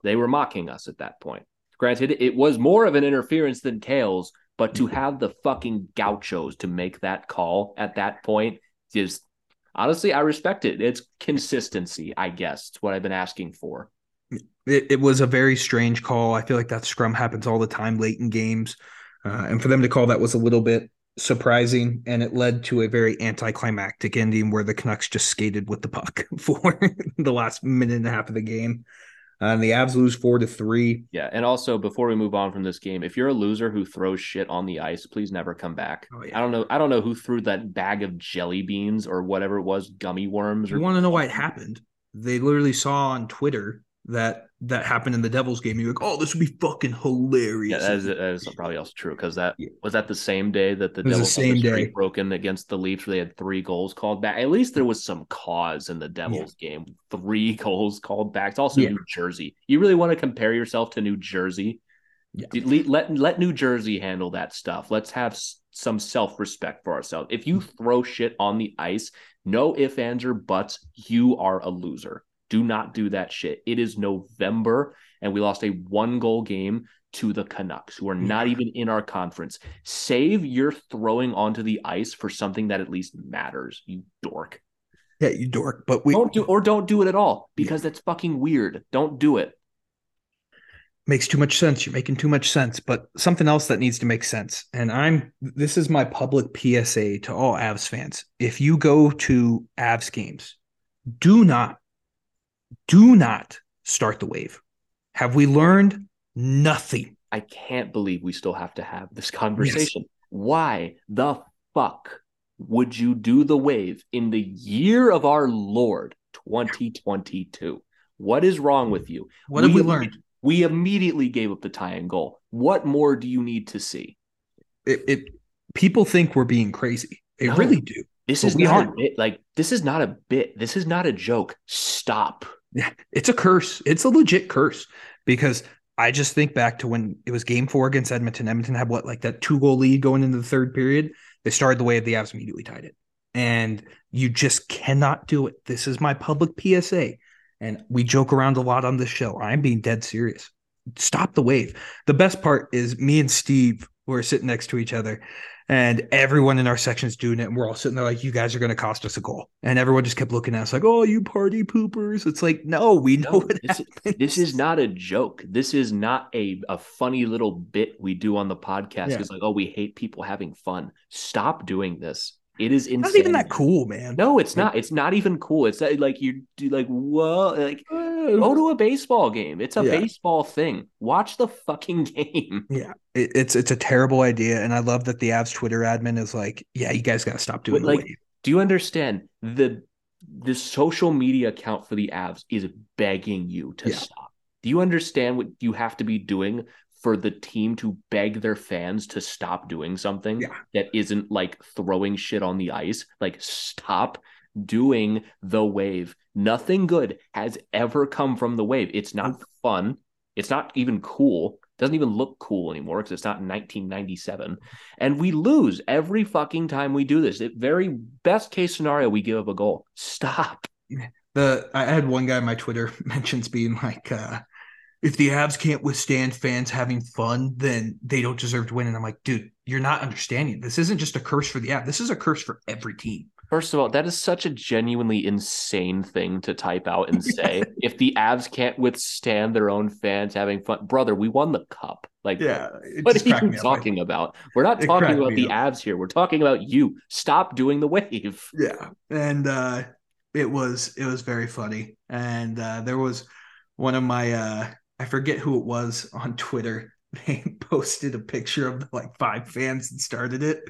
They were mocking us at that point. Granted, it was more of an interference than Cale's, but to mm. have the fucking gauchos to make that call at that point is honestly, I respect it. It's consistency, I guess. It's what I've been asking for. It, it was a very strange call. I feel like that scrum happens all the time late in games. Uh, and for them to call that was a little bit surprising. And it led to a very anticlimactic ending where the Canucks just skated with the puck [laughs] for the last minute and a half of the game. Uh, and the Avs lose four to three. Yeah, and also before we move on from this game, if you're a loser who throws shit on the ice, please never come back. Oh, yeah. I don't know. I don't know who threw that bag of jelly beans or whatever it was, gummy worms. Or You want to know why it happened? They literally saw on Twitter that that happened in the Devils game. You're like, oh, this would be fucking hilarious. Yeah, that is, that is probably also true because that Yeah. was that the same day that the the Devils had same day. broken against the Leafs where they had three goals called back. At least there was some cause in the Devils game. Three [laughs] goals called back. It's also Yeah. New Jersey. You really want to compare yourself to New Jersey? Yeah. Let, let let New Jersey handle that stuff. Let's have some self respect for ourselves. If you mm. throw shit on the ice, no ifs, ands, or buts, you are a loser. Do not do that shit. It is November, and we lost a one goal game to the Canucks, who are not even in our conference. Save your throwing onto the ice for something that at least matters, you dork. yeah, you dork. But we don't do or don't do it at all because that's fucking weird. Don't do it. makes too much sense. You're making too much sense. But something else that needs to make sense. And I'm this is my public PSA to all Avs fans. If you go to Avs games, do not, do not start the wave. Have we learned nothing? I can't believe we still have to have this conversation. Why the fuck would you do the wave in the year of our Lord 2022? What is wrong with you? What have we learned? We immediately gave up the tying goal. What more do you need to see? It, it people think we're being crazy. They No. really do. This is we not a aren't. bit like this is not a bit. This is not a joke. Stop. [laughs] It's a curse. It's a legit curse because I just think back to when it was game four against Edmonton. Edmonton had what, like that two goal lead going into the third period. They started the way the Avs immediately tied it. And you just cannot do it. This is my public PSA. And we joke around a lot on this show. I'm being dead serious. Stop the wave. The best part is me and Steve were sitting next to each other, and everyone in our section is doing it. And we're all sitting there like, you guys are going to cost us a goal. And everyone just kept looking at us like, oh, you party poopers. It's like, no, we know No, what this, happens. this is not a joke. This is not a, a funny little bit we do on the podcast. Yeah. It's like, oh, we hate people having fun. Stop doing this. It is insane. Not even that cool, man. No, it's not. It's not even cool. It's like you do like whoa, like go to a baseball game. It's a Yeah. baseball thing. Watch the fucking [laughs] game. Yeah, it, it's it's a terrible idea, and I love that the Avs Twitter admin is like, "Yeah, you guys got to stop doing But, like, wave." Do you understand the the social media account for the Avs is begging you to Yeah. stop? Do you understand what you have to be doing for the team to beg their fans to stop doing something Yeah. that isn't like throwing shit on the ice? Like stop doing the wave. Nothing good has ever come from the wave. It's not fun. It's not even cool. It Doesn't even look cool anymore because it's not 1997. And we lose every fucking time we do this. It very best case scenario, we give up a goal. Stop. [laughs] The I had one guy on my Twitter [laughs] mentions being like, uh, "If the Avs can't withstand fans having fun, then they don't deserve to win." And I'm like, "Dude, you're not understanding. This isn't just a curse for the Avs. This is a curse for every team." First of all, that is such a genuinely insane thing to type out and [laughs] say. if the Avs can't withstand their own fans having fun, brother, we won the cup. Like, yeah, what are you me up. Talking about? We're not It talking about the up. Avs here. We're talking about you. Stop doing the wave. Yeah, and uh, it was it was very funny. And uh, there was one of my uh, I forget who it was on Twitter. [laughs] They posted a picture of the like five fans that started it.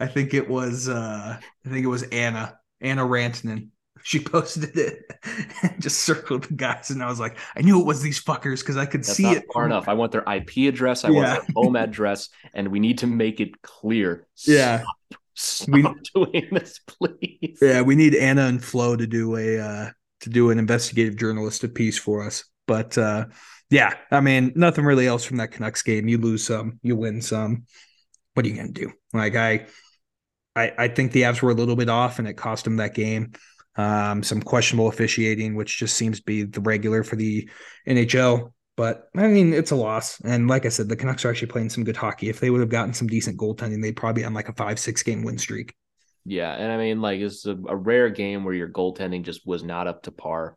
I think it was uh, I think it was Anna Anna Rantanen. She [laughs] posted it and just circled the guys, and I was like, I knew it was these fuckers because I could That's see not it far enough. I want their IP address. I want their home address, and we need to make it clear. Yeah, Stop We- [laughs] doing this, please. Yeah, we need Anna and Flo to do a uh to do an investigative journalistic piece for us. But uh yeah, I mean, nothing really else from that Canucks game. You lose some, you win some. What are you gonna do? Like I I I think the Avs were a little bit off and it cost them that game. Um, some questionable officiating, which just seems to be the regular for the NHL. But I mean, it's a loss. And like I said, the Canucks are actually playing some good hockey. If they would have gotten some decent goaltending, they'd probably on like a five, six game win streak. Yeah, and I mean, like it's a, a rare game where your goaltending just was not up to par.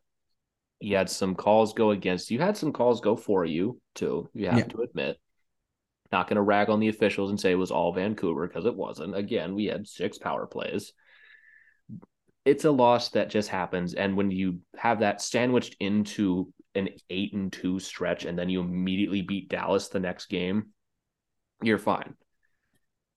You had some calls go against you. You had some calls go for you too. You have Yeah. to admit. Not going to rag on the officials and say it was all Vancouver because it wasn't. Again, we had six power plays. It's a loss that just happens, and when you have that sandwiched into an eight and two stretch, and then you immediately beat Dallas the next game, you're fine.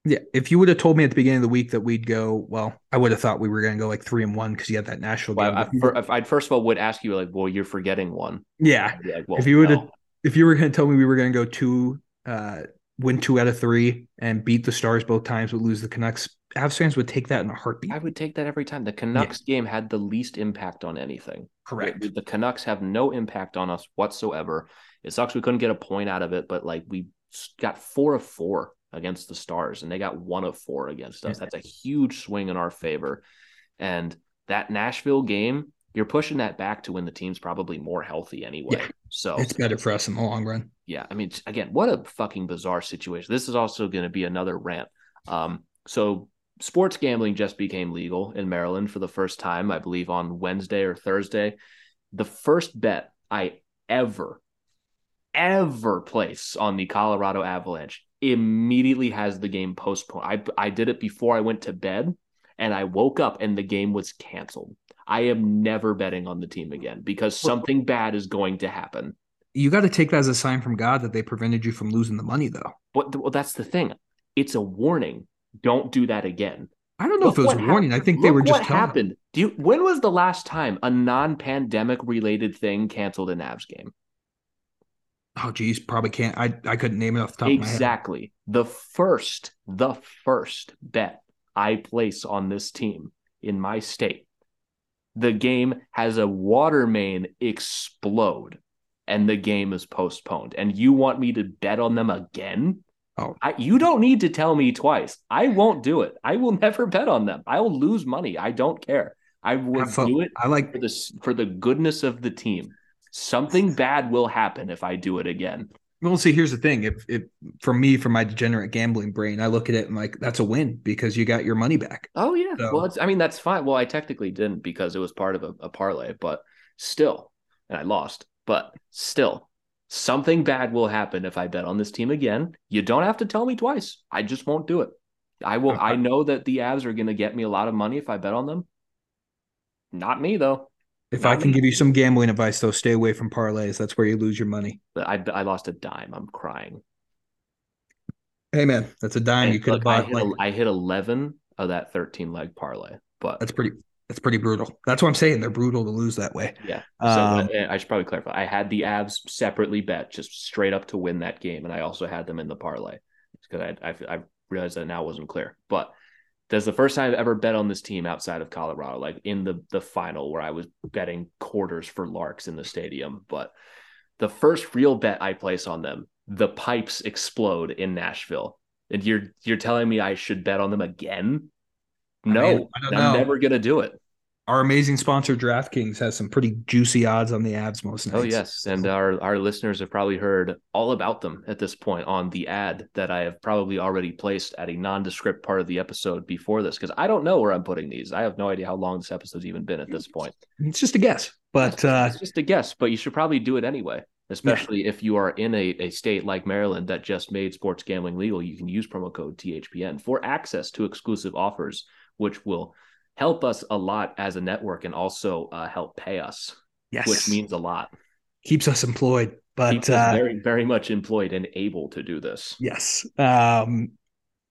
Yeah, if you would have told me at the beginning of the week that we'd go, well, I would have thought we were going to go like three and one because you had that national Well, game. I, you- I'd first of all would ask you like, well, you're forgetting one. yeah, like, well, if you would have, no. if you were going to tell me we were going to go two, uh, win two out of three and beat the Stars both times, but lose the Canucks, Avs fans would take that in a heartbeat. I would take that every time. The Canucks game had the least impact on anything. Correct. The, the Canucks have no impact on us whatsoever. It sucks we couldn't get a point out of it, but like we got four of four against the Stars, and they got one of four against us. That's a huge swing in our favor. And that Nashville game, you're pushing that back to when the team's probably more healthy anyway. Yeah. So It's better for us in the long run. yeah, I mean, again, what a fucking bizarre situation. This is also going to be another rant. Um, so sports gambling just became legal in Maryland for the first time, I believe, on Wednesday or Thursday. The first bet I ever, ever place on the Colorado Avalanche immediately has the game postponed. I I did it before I went to bed, and I woke up and the game was canceled. I am never betting on the team again because something bad is going to happen. You got to take that as a sign from God that they prevented you from losing the money, though. But well, that's the thing. It's a warning. Don't do that again. I don't know Look if it was a warning. I think they Look were just what telling them. happened. Do you? When was the last time a non-pandemic related thing canceled an Avs game? Oh, geez, probably can't. I I couldn't name it off the top of my head. Exactly. The first, the first bet I place on this team in my state, the game has a water main explode and the game is postponed. And you want me to bet on them again? Oh. I, you don't need to tell me twice. I won't do it. I will [laughs] never bet on them. I will lose money. I don't care. I will fun. do it I like for the for the goodness of the team. Something bad will happen if I do it again. Well, see, here's the thing. If if for me, for my degenerate gambling brain, I look at it and like that's a win because you got your money back. Oh yeah. So- Well, it's, I mean that's fine. Well, I technically didn't because it was part of a, a parlay, but still, and I lost. But still, something bad will happen if I bet on this team again. You don't have to tell me twice. I just won't do it. I will. I know that the Avs are going to get me a lot of money if I bet on them. Not me though. If I can give you some gambling advice, though, stay away from parlays. That's where you lose your money. I I lost a dime. I'm crying. Hey, man, that's a dime you could have look, I hit, Like, a- I hit 11 of that 13 leg parlay. But that's pretty. That's pretty brutal. That's what I'm saying. They're brutal to lose that way. yeah, so Um, uh, I should probably clarify. I had the Avs separately bet just straight up to win that game, and I also had them in the parlay because I, I I realized that now wasn't clear. But that's the first time I've ever bet on this team outside of Colorado, like in the the final where I was betting quarters for Larks in the stadium. But the first real bet I place on them, the pipes explode in Nashville, and you're you're telling me I should bet on them again? No, I know. never gonna do it. Our amazing sponsor, DraftKings, has some pretty juicy odds on the Avs most nights. Oh yes, and our our listeners have probably heard all about them at this point on the ad that I have probably already placed at a nondescript part of the episode before this because I don't know where I'm putting these. I have no idea how long this episode's even been at this point. it's just a guess, but uh, it's just a guess, but you should probably do it anyway. Especially if you are in a, a state like Maryland that just made sports gambling legal, you can use promo code THPN for access to exclusive offers, which will help us a lot as a network and also uh, help pay us, yes, which means a lot. keeps us employed. But uh, very, very much employed and able to do this. yes, um,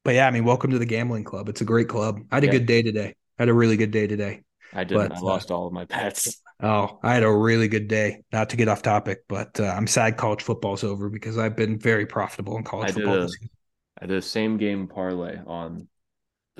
but yeah, I mean, welcome to the gambling club. It's a great club. I had a Yeah. good day today. I had a really good day today. I didn't. But, I uh, lost all of my bets. Oh, I had a really good day. Not to get off topic, but uh, I'm sad college football's over because I've been very profitable in college I did football. a- this season. I did a same game parlay on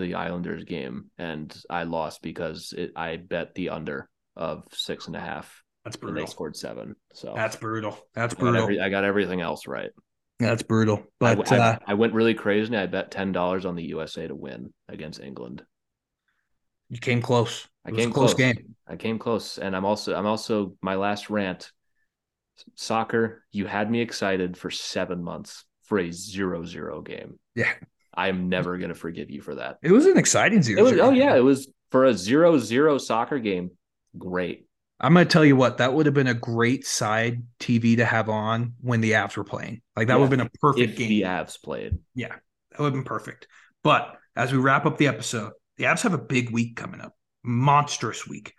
the Islanders game, and I lost because it, I bet the under of six and a half, That's and they brutal. scored seven. So That's brutal. That's I got, brutal. every, I got everything else right. That's brutal. But I- uh, I went really crazy. I bet ten dollars on the USA to win against England. you came close. I It came close, close. game. I came close, and I'm also I'm also my last rant. Soccer, you had me excited for seven months for a zero-zero game. Yeah. I am never gonna forgive you for that. It was an exciting It zero. was oh yeah, it was for a zero-zero soccer game. Great. I'm gonna tell you what, that would have been a great side TV to have on when the Avs were playing. Like that Yeah, would have been a perfect If game. the Avs played, Yeah, that would have been perfect. But as we wrap up the episode, the Avs have a big week coming up, monstrous week.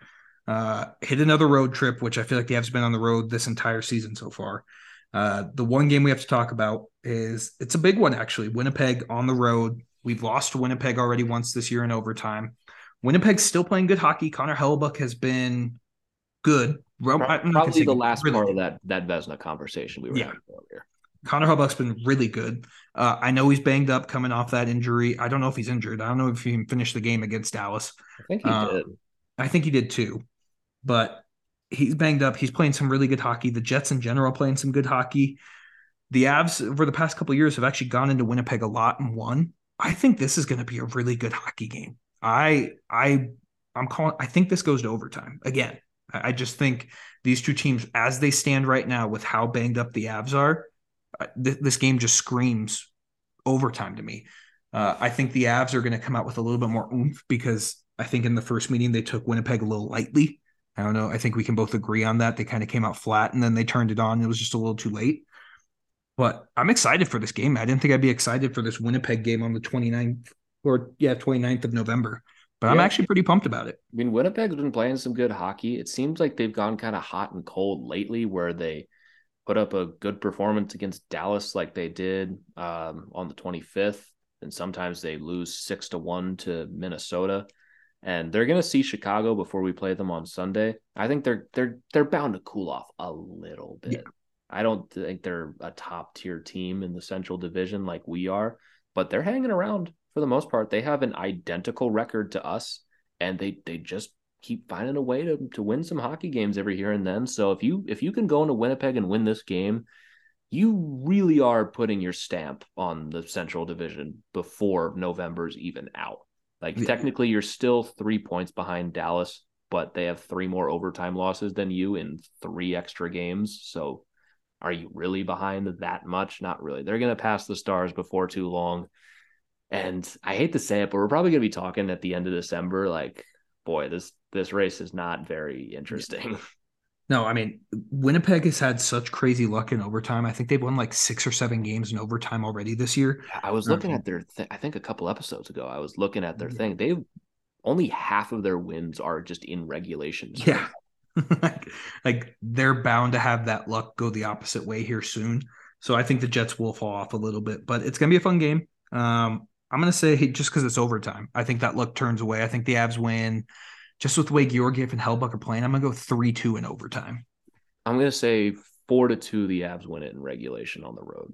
Uh, hit another road trip, which I feel like the Avs have been on the road this entire season so far. Uh, the one game we have to talk about is it's a big one actually. Winnipeg on the road. We've lost to Winnipeg already once this year in overtime. Winnipeg's still playing good hockey. Connor Hellebuyck has been good. Ro- I'm not gonna probably the last really part of that that Vezina conversation we were Yeah. having earlier. Connor Hellebuyck's been really good. Uh, I know he's banged up coming off that injury. I don't know if he's injured. I don't know if he finished the game against Dallas. I think he Uh, did. I think he did too, but he's banged up. He's playing some really good hockey. The Jets in general playing some good hockey. The Avs over the past couple of years have actually gone into Winnipeg a lot and won. I think this is going to be a really good hockey game. I I I'm calling. I think this goes to overtime again. I I just think these two teams, as they stand right now, with how banged up the Avs are, uh, th- this game just screams overtime to me. Uh, I think the Avs are going to come out with a little bit more oomph because I think in the first meeting they took Winnipeg a little lightly. I don't know. I think we can both agree on that. They kind of came out flat and then they turned it on. It was just a little too late. But I'm excited for this game. I didn't think I'd be excited for this Winnipeg game on the 29th or yeah, 29th of November. But I'm actually pretty pumped about it. I mean, Winnipeg's been playing some good hockey. It seems like they've gone kind of hot and cold lately, where they put up a good performance against Dallas, like they did um, on the 25th, and sometimes they lose six to one to Minnesota. And they're going to see Chicago before we play them on Sunday. I think they're they're they're bound to cool off a little bit. Yeah. I don't think they're a top tier team in the Central Division like we are, but they're hanging around for the most part. They have an identical record to us, and they they just keep finding a way to to win some hockey games every here and then. So if you if you can go into Winnipeg and win this game, you really are putting your stamp on the Central Division before November's even out. Like Yeah. technically, you're still three points behind Dallas, but they have three more overtime losses than you in three extra games. So are you really behind that much? Not really. They're going to pass the Stars before too long. And I hate to say it, but we're probably going to be talking at the end of December. Like, boy, this this race is not very interesting. [laughs] No, I mean Winnipeg has had such crazy luck in overtime. I think they've won like six or seven games in overtime already this year. I was looking Mhm. at their, th- I think a couple episodes ago, I was looking at their Yeah. thing. They only half of their wins are just in regulations. Yeah. [laughs] like, like they're bound to have that luck go the opposite way here soon. So I think the Jets will fall off a little bit, but it's gonna be a fun game. Um, I'm gonna say just because it's overtime, I think that luck turns away. I think the Avs win. Just with the way Georgiev and Hellebuyck are playing, I'm gonna go three two in overtime. I'm gonna say four to two. The Avs win it in regulation on the road.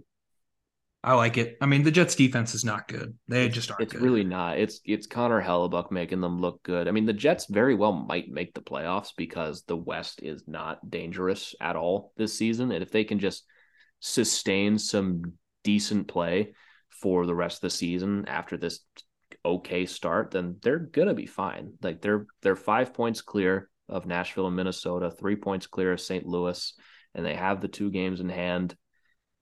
I like it. I mean, the Jets defense is not good. They just aren't It's good. really not. It's it's Connor Hellebuyck making them look good. I mean, the Jets very well might make the playoffs because the West is not dangerous at all this season. And if they can just sustain some decent play for the rest of the season after this okay start, then they're gonna be fine. Like they're they're five points clear of Nashville and Minnesota, three points clear of St. Louis, and they have the two games in hand.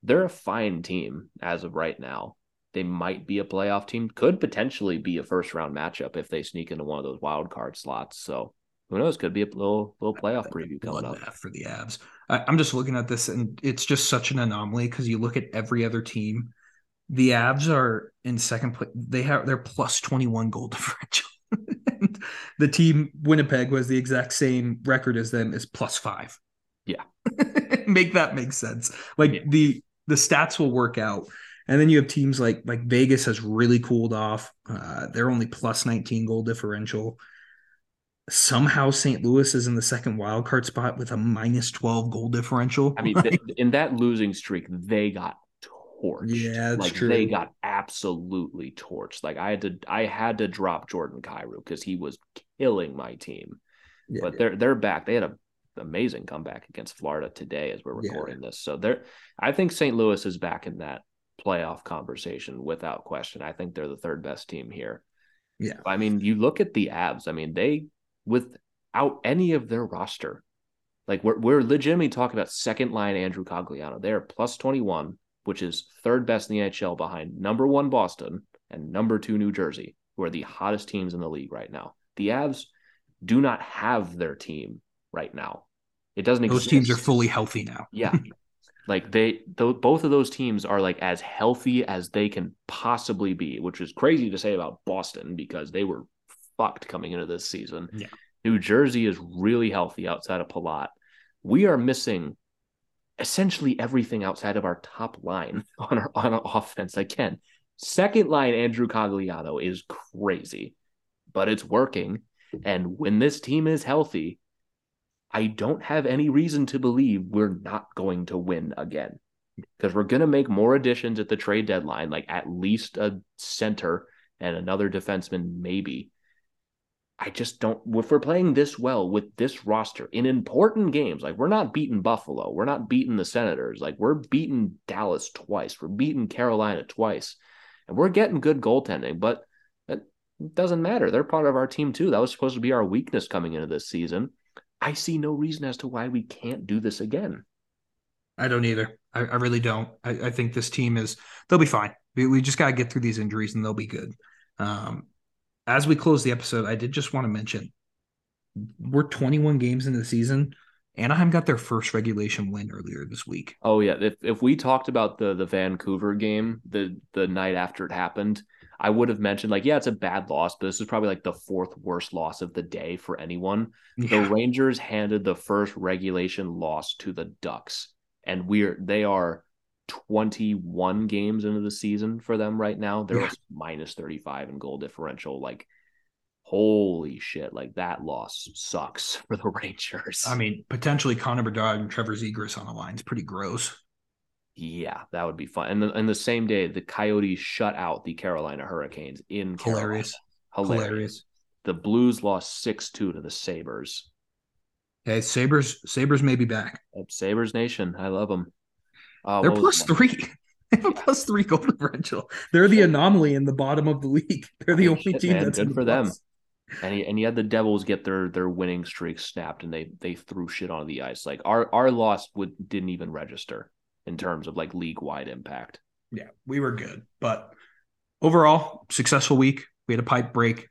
They're a fine team as of right now they might be a playoff team, could potentially be a first round matchup if they sneak into one of those wild card slots. So who knows? Could be a little little playoff preview coming up. for the Avs. I, I'm just looking at this, and it's just such an anomaly because you look at every other team. The Avs are in second place. They have they're plus 21 goal [laughs] differential. the team Winnipeg was the exact same record as them is plus five. Yeah. [laughs] make that make sense. Like Yeah. the the stats will work out. And then you have teams like like Vegas has really cooled off. Uh, they're only plus 19 goal differential. Somehow St. Louis is in the second wild card spot with a minus 12 goal differential. I mean, th- [laughs] in that losing streak, they got torched. Yeah, that's like true. they got absolutely torched. Like I had to, I had to drop Jordan Kyrou because he was killing my team. Yeah. But they're they're back. They had a amazing comeback against Florida today as we're Yeah. recording this. So they're, I think St. Louis is back in that playoff conversation without question. I think they're the third best team here. Yeah. I mean, you look at the Avs. I mean, they without any of their roster, like we're we're legitimately talking about second line Andrew Cogliano. They're plus twenty one, which is third best in the NHL behind number one Boston and number two New Jersey, who are the hottest teams in the league right now. The Avs do not have their team right now. It doesn't Those exist. teams are fully healthy now. Yeah. like they th- both of those teams are like as healthy as they can possibly be, which is crazy to say about Boston because they were fucked coming into this season. Yeah. New Jersey is really healthy outside of Palat. We are missing essentially everything outside of our top line [laughs] on our on our offense. Again, second line Andrew Cogliano is crazy, but it's working. And when this team is healthy, I don't have any reason to believe we're not going to win again. Because we're going to make more additions at the trade deadline, like at least a center and another defenseman, maybe. I just don't. If we're playing this well with this roster in important games, like we're not beating Buffalo, we're not beating the Senators, like we're beating Dallas twice, we're beating Carolina twice, and we're getting good goaltending, but it doesn't matter. They're part of our team too. That was supposed to be our weakness coming into this season. I see no reason as to why we can't do this again. I don't either. I, I really don't. I, I think this team is they'll be fine. We, we just got to get through these injuries and they'll be good. Um, as we close the episode, I did just want to mention we're 21 games into the season. Anaheim got their first regulation win earlier this week. Oh yeah, if if we talked about the the Vancouver game the the night after it happened, I would have mentioned like yeah, it's a bad loss, but this is probably like the fourth worst loss of the day for anyone. The Rangers handed the first regulation loss to the Ducks, and we're they are 21 games into the season for them right now. They're Yeah. minus 35 in goal differential. Like, holy shit! Like that loss sucks [laughs] for the Rangers. I mean, potentially Connor Bedard and Trevor Zegras on the line is pretty gross. Yeah, that would be fun. And the, and the same day, the Coyotes shut out the Carolina Hurricanes in Carolina. Hilarious. Hilarious. Hilarious. The Blues lost 6 2 to the Sabres. Okay, Sabres Sabres may be back. Sabres Nation. I love them. Uh, They're plus three. [laughs] They have a plus three goal differential. They're the anomaly in the bottom of the league. [laughs] They're the Oh, only shit, team man. that's Good for them. plus. And he, and he had the Devils get their their winning streak snapped, and they they threw shit on the ice. Like our our loss would didn't even register in terms of like league wide impact. Yeah, we were good, but overall, successful week. We had a pipe break.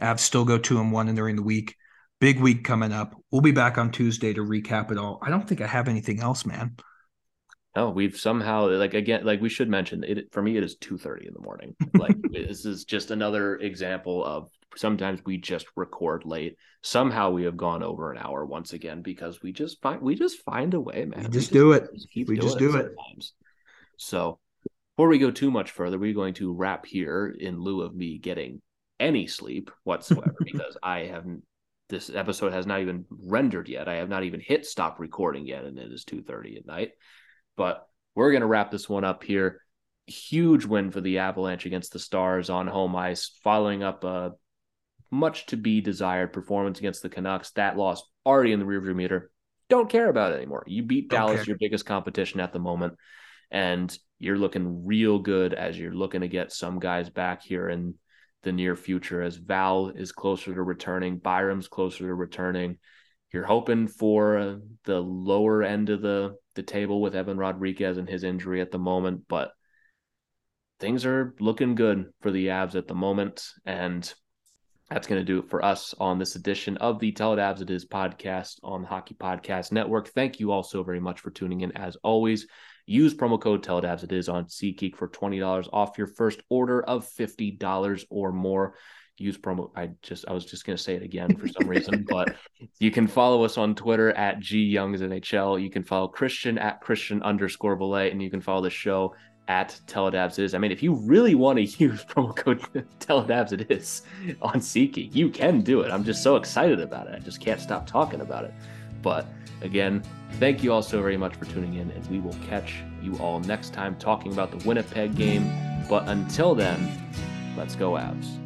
Avs still go two and one, and during the week. Big week coming up. We'll be back on Tuesday to recap it all. I don't think I have anything else, man. No, we've somehow like again, like we should mention it for me, it is two thirty in the morning. [laughs] Like this is just another example of sometimes we just record late. Somehow we have gone over an hour once again because we just find we just find a way, man. We just, we just do it. Just we just do it. Sometimes. So before we go too much further, we're going to wrap here in lieu of me getting any sleep whatsoever [laughs] because I haven't this episode has not even rendered yet. I have not even hit stop recording yet, and it is 2:30 at night. But we're gonna wrap this one up here. Huge win for the Avalanche against the Stars on home ice, following up a much to be desired performance against the Canucks. That loss already in the rearview mirror. Don't care about it anymore. You beat Don't Dallas, care. your biggest competition at the moment, and you're looking real good as you're looking to get some guys back here in the near future as Val is closer to returning, Byram's closer to returning. You're hoping for the lower end of the the table with Evan Rodrigues and his injury at the moment, but things are looking good for the Avs at the moment and that's going to do it for us on this edition of the Tell It Avs It Is podcast on the Hockey Podcast Network. Thank you all so very much for tuning in. As always, use promo code Tell It Avs It Is on SeatGeek for $20 off your first order of $50 or more. Use promo. I just I was just going to say it again for some reason, but you can follow us on Twitter at G Youngs NHL. You can follow Christian at Christian underscore Bolle, and you can follow the show at Tell It Avs is. I mean, if you really want to [laughs] use promo code [laughs] Tell It Avs it is on SeatGeek, you can do it. I'm just so excited about it. I just can't stop talking about it. But again, thank you all so very much for tuning in, and we will catch you all next time talking about the Winnipeg game. But until then, let's go Avs.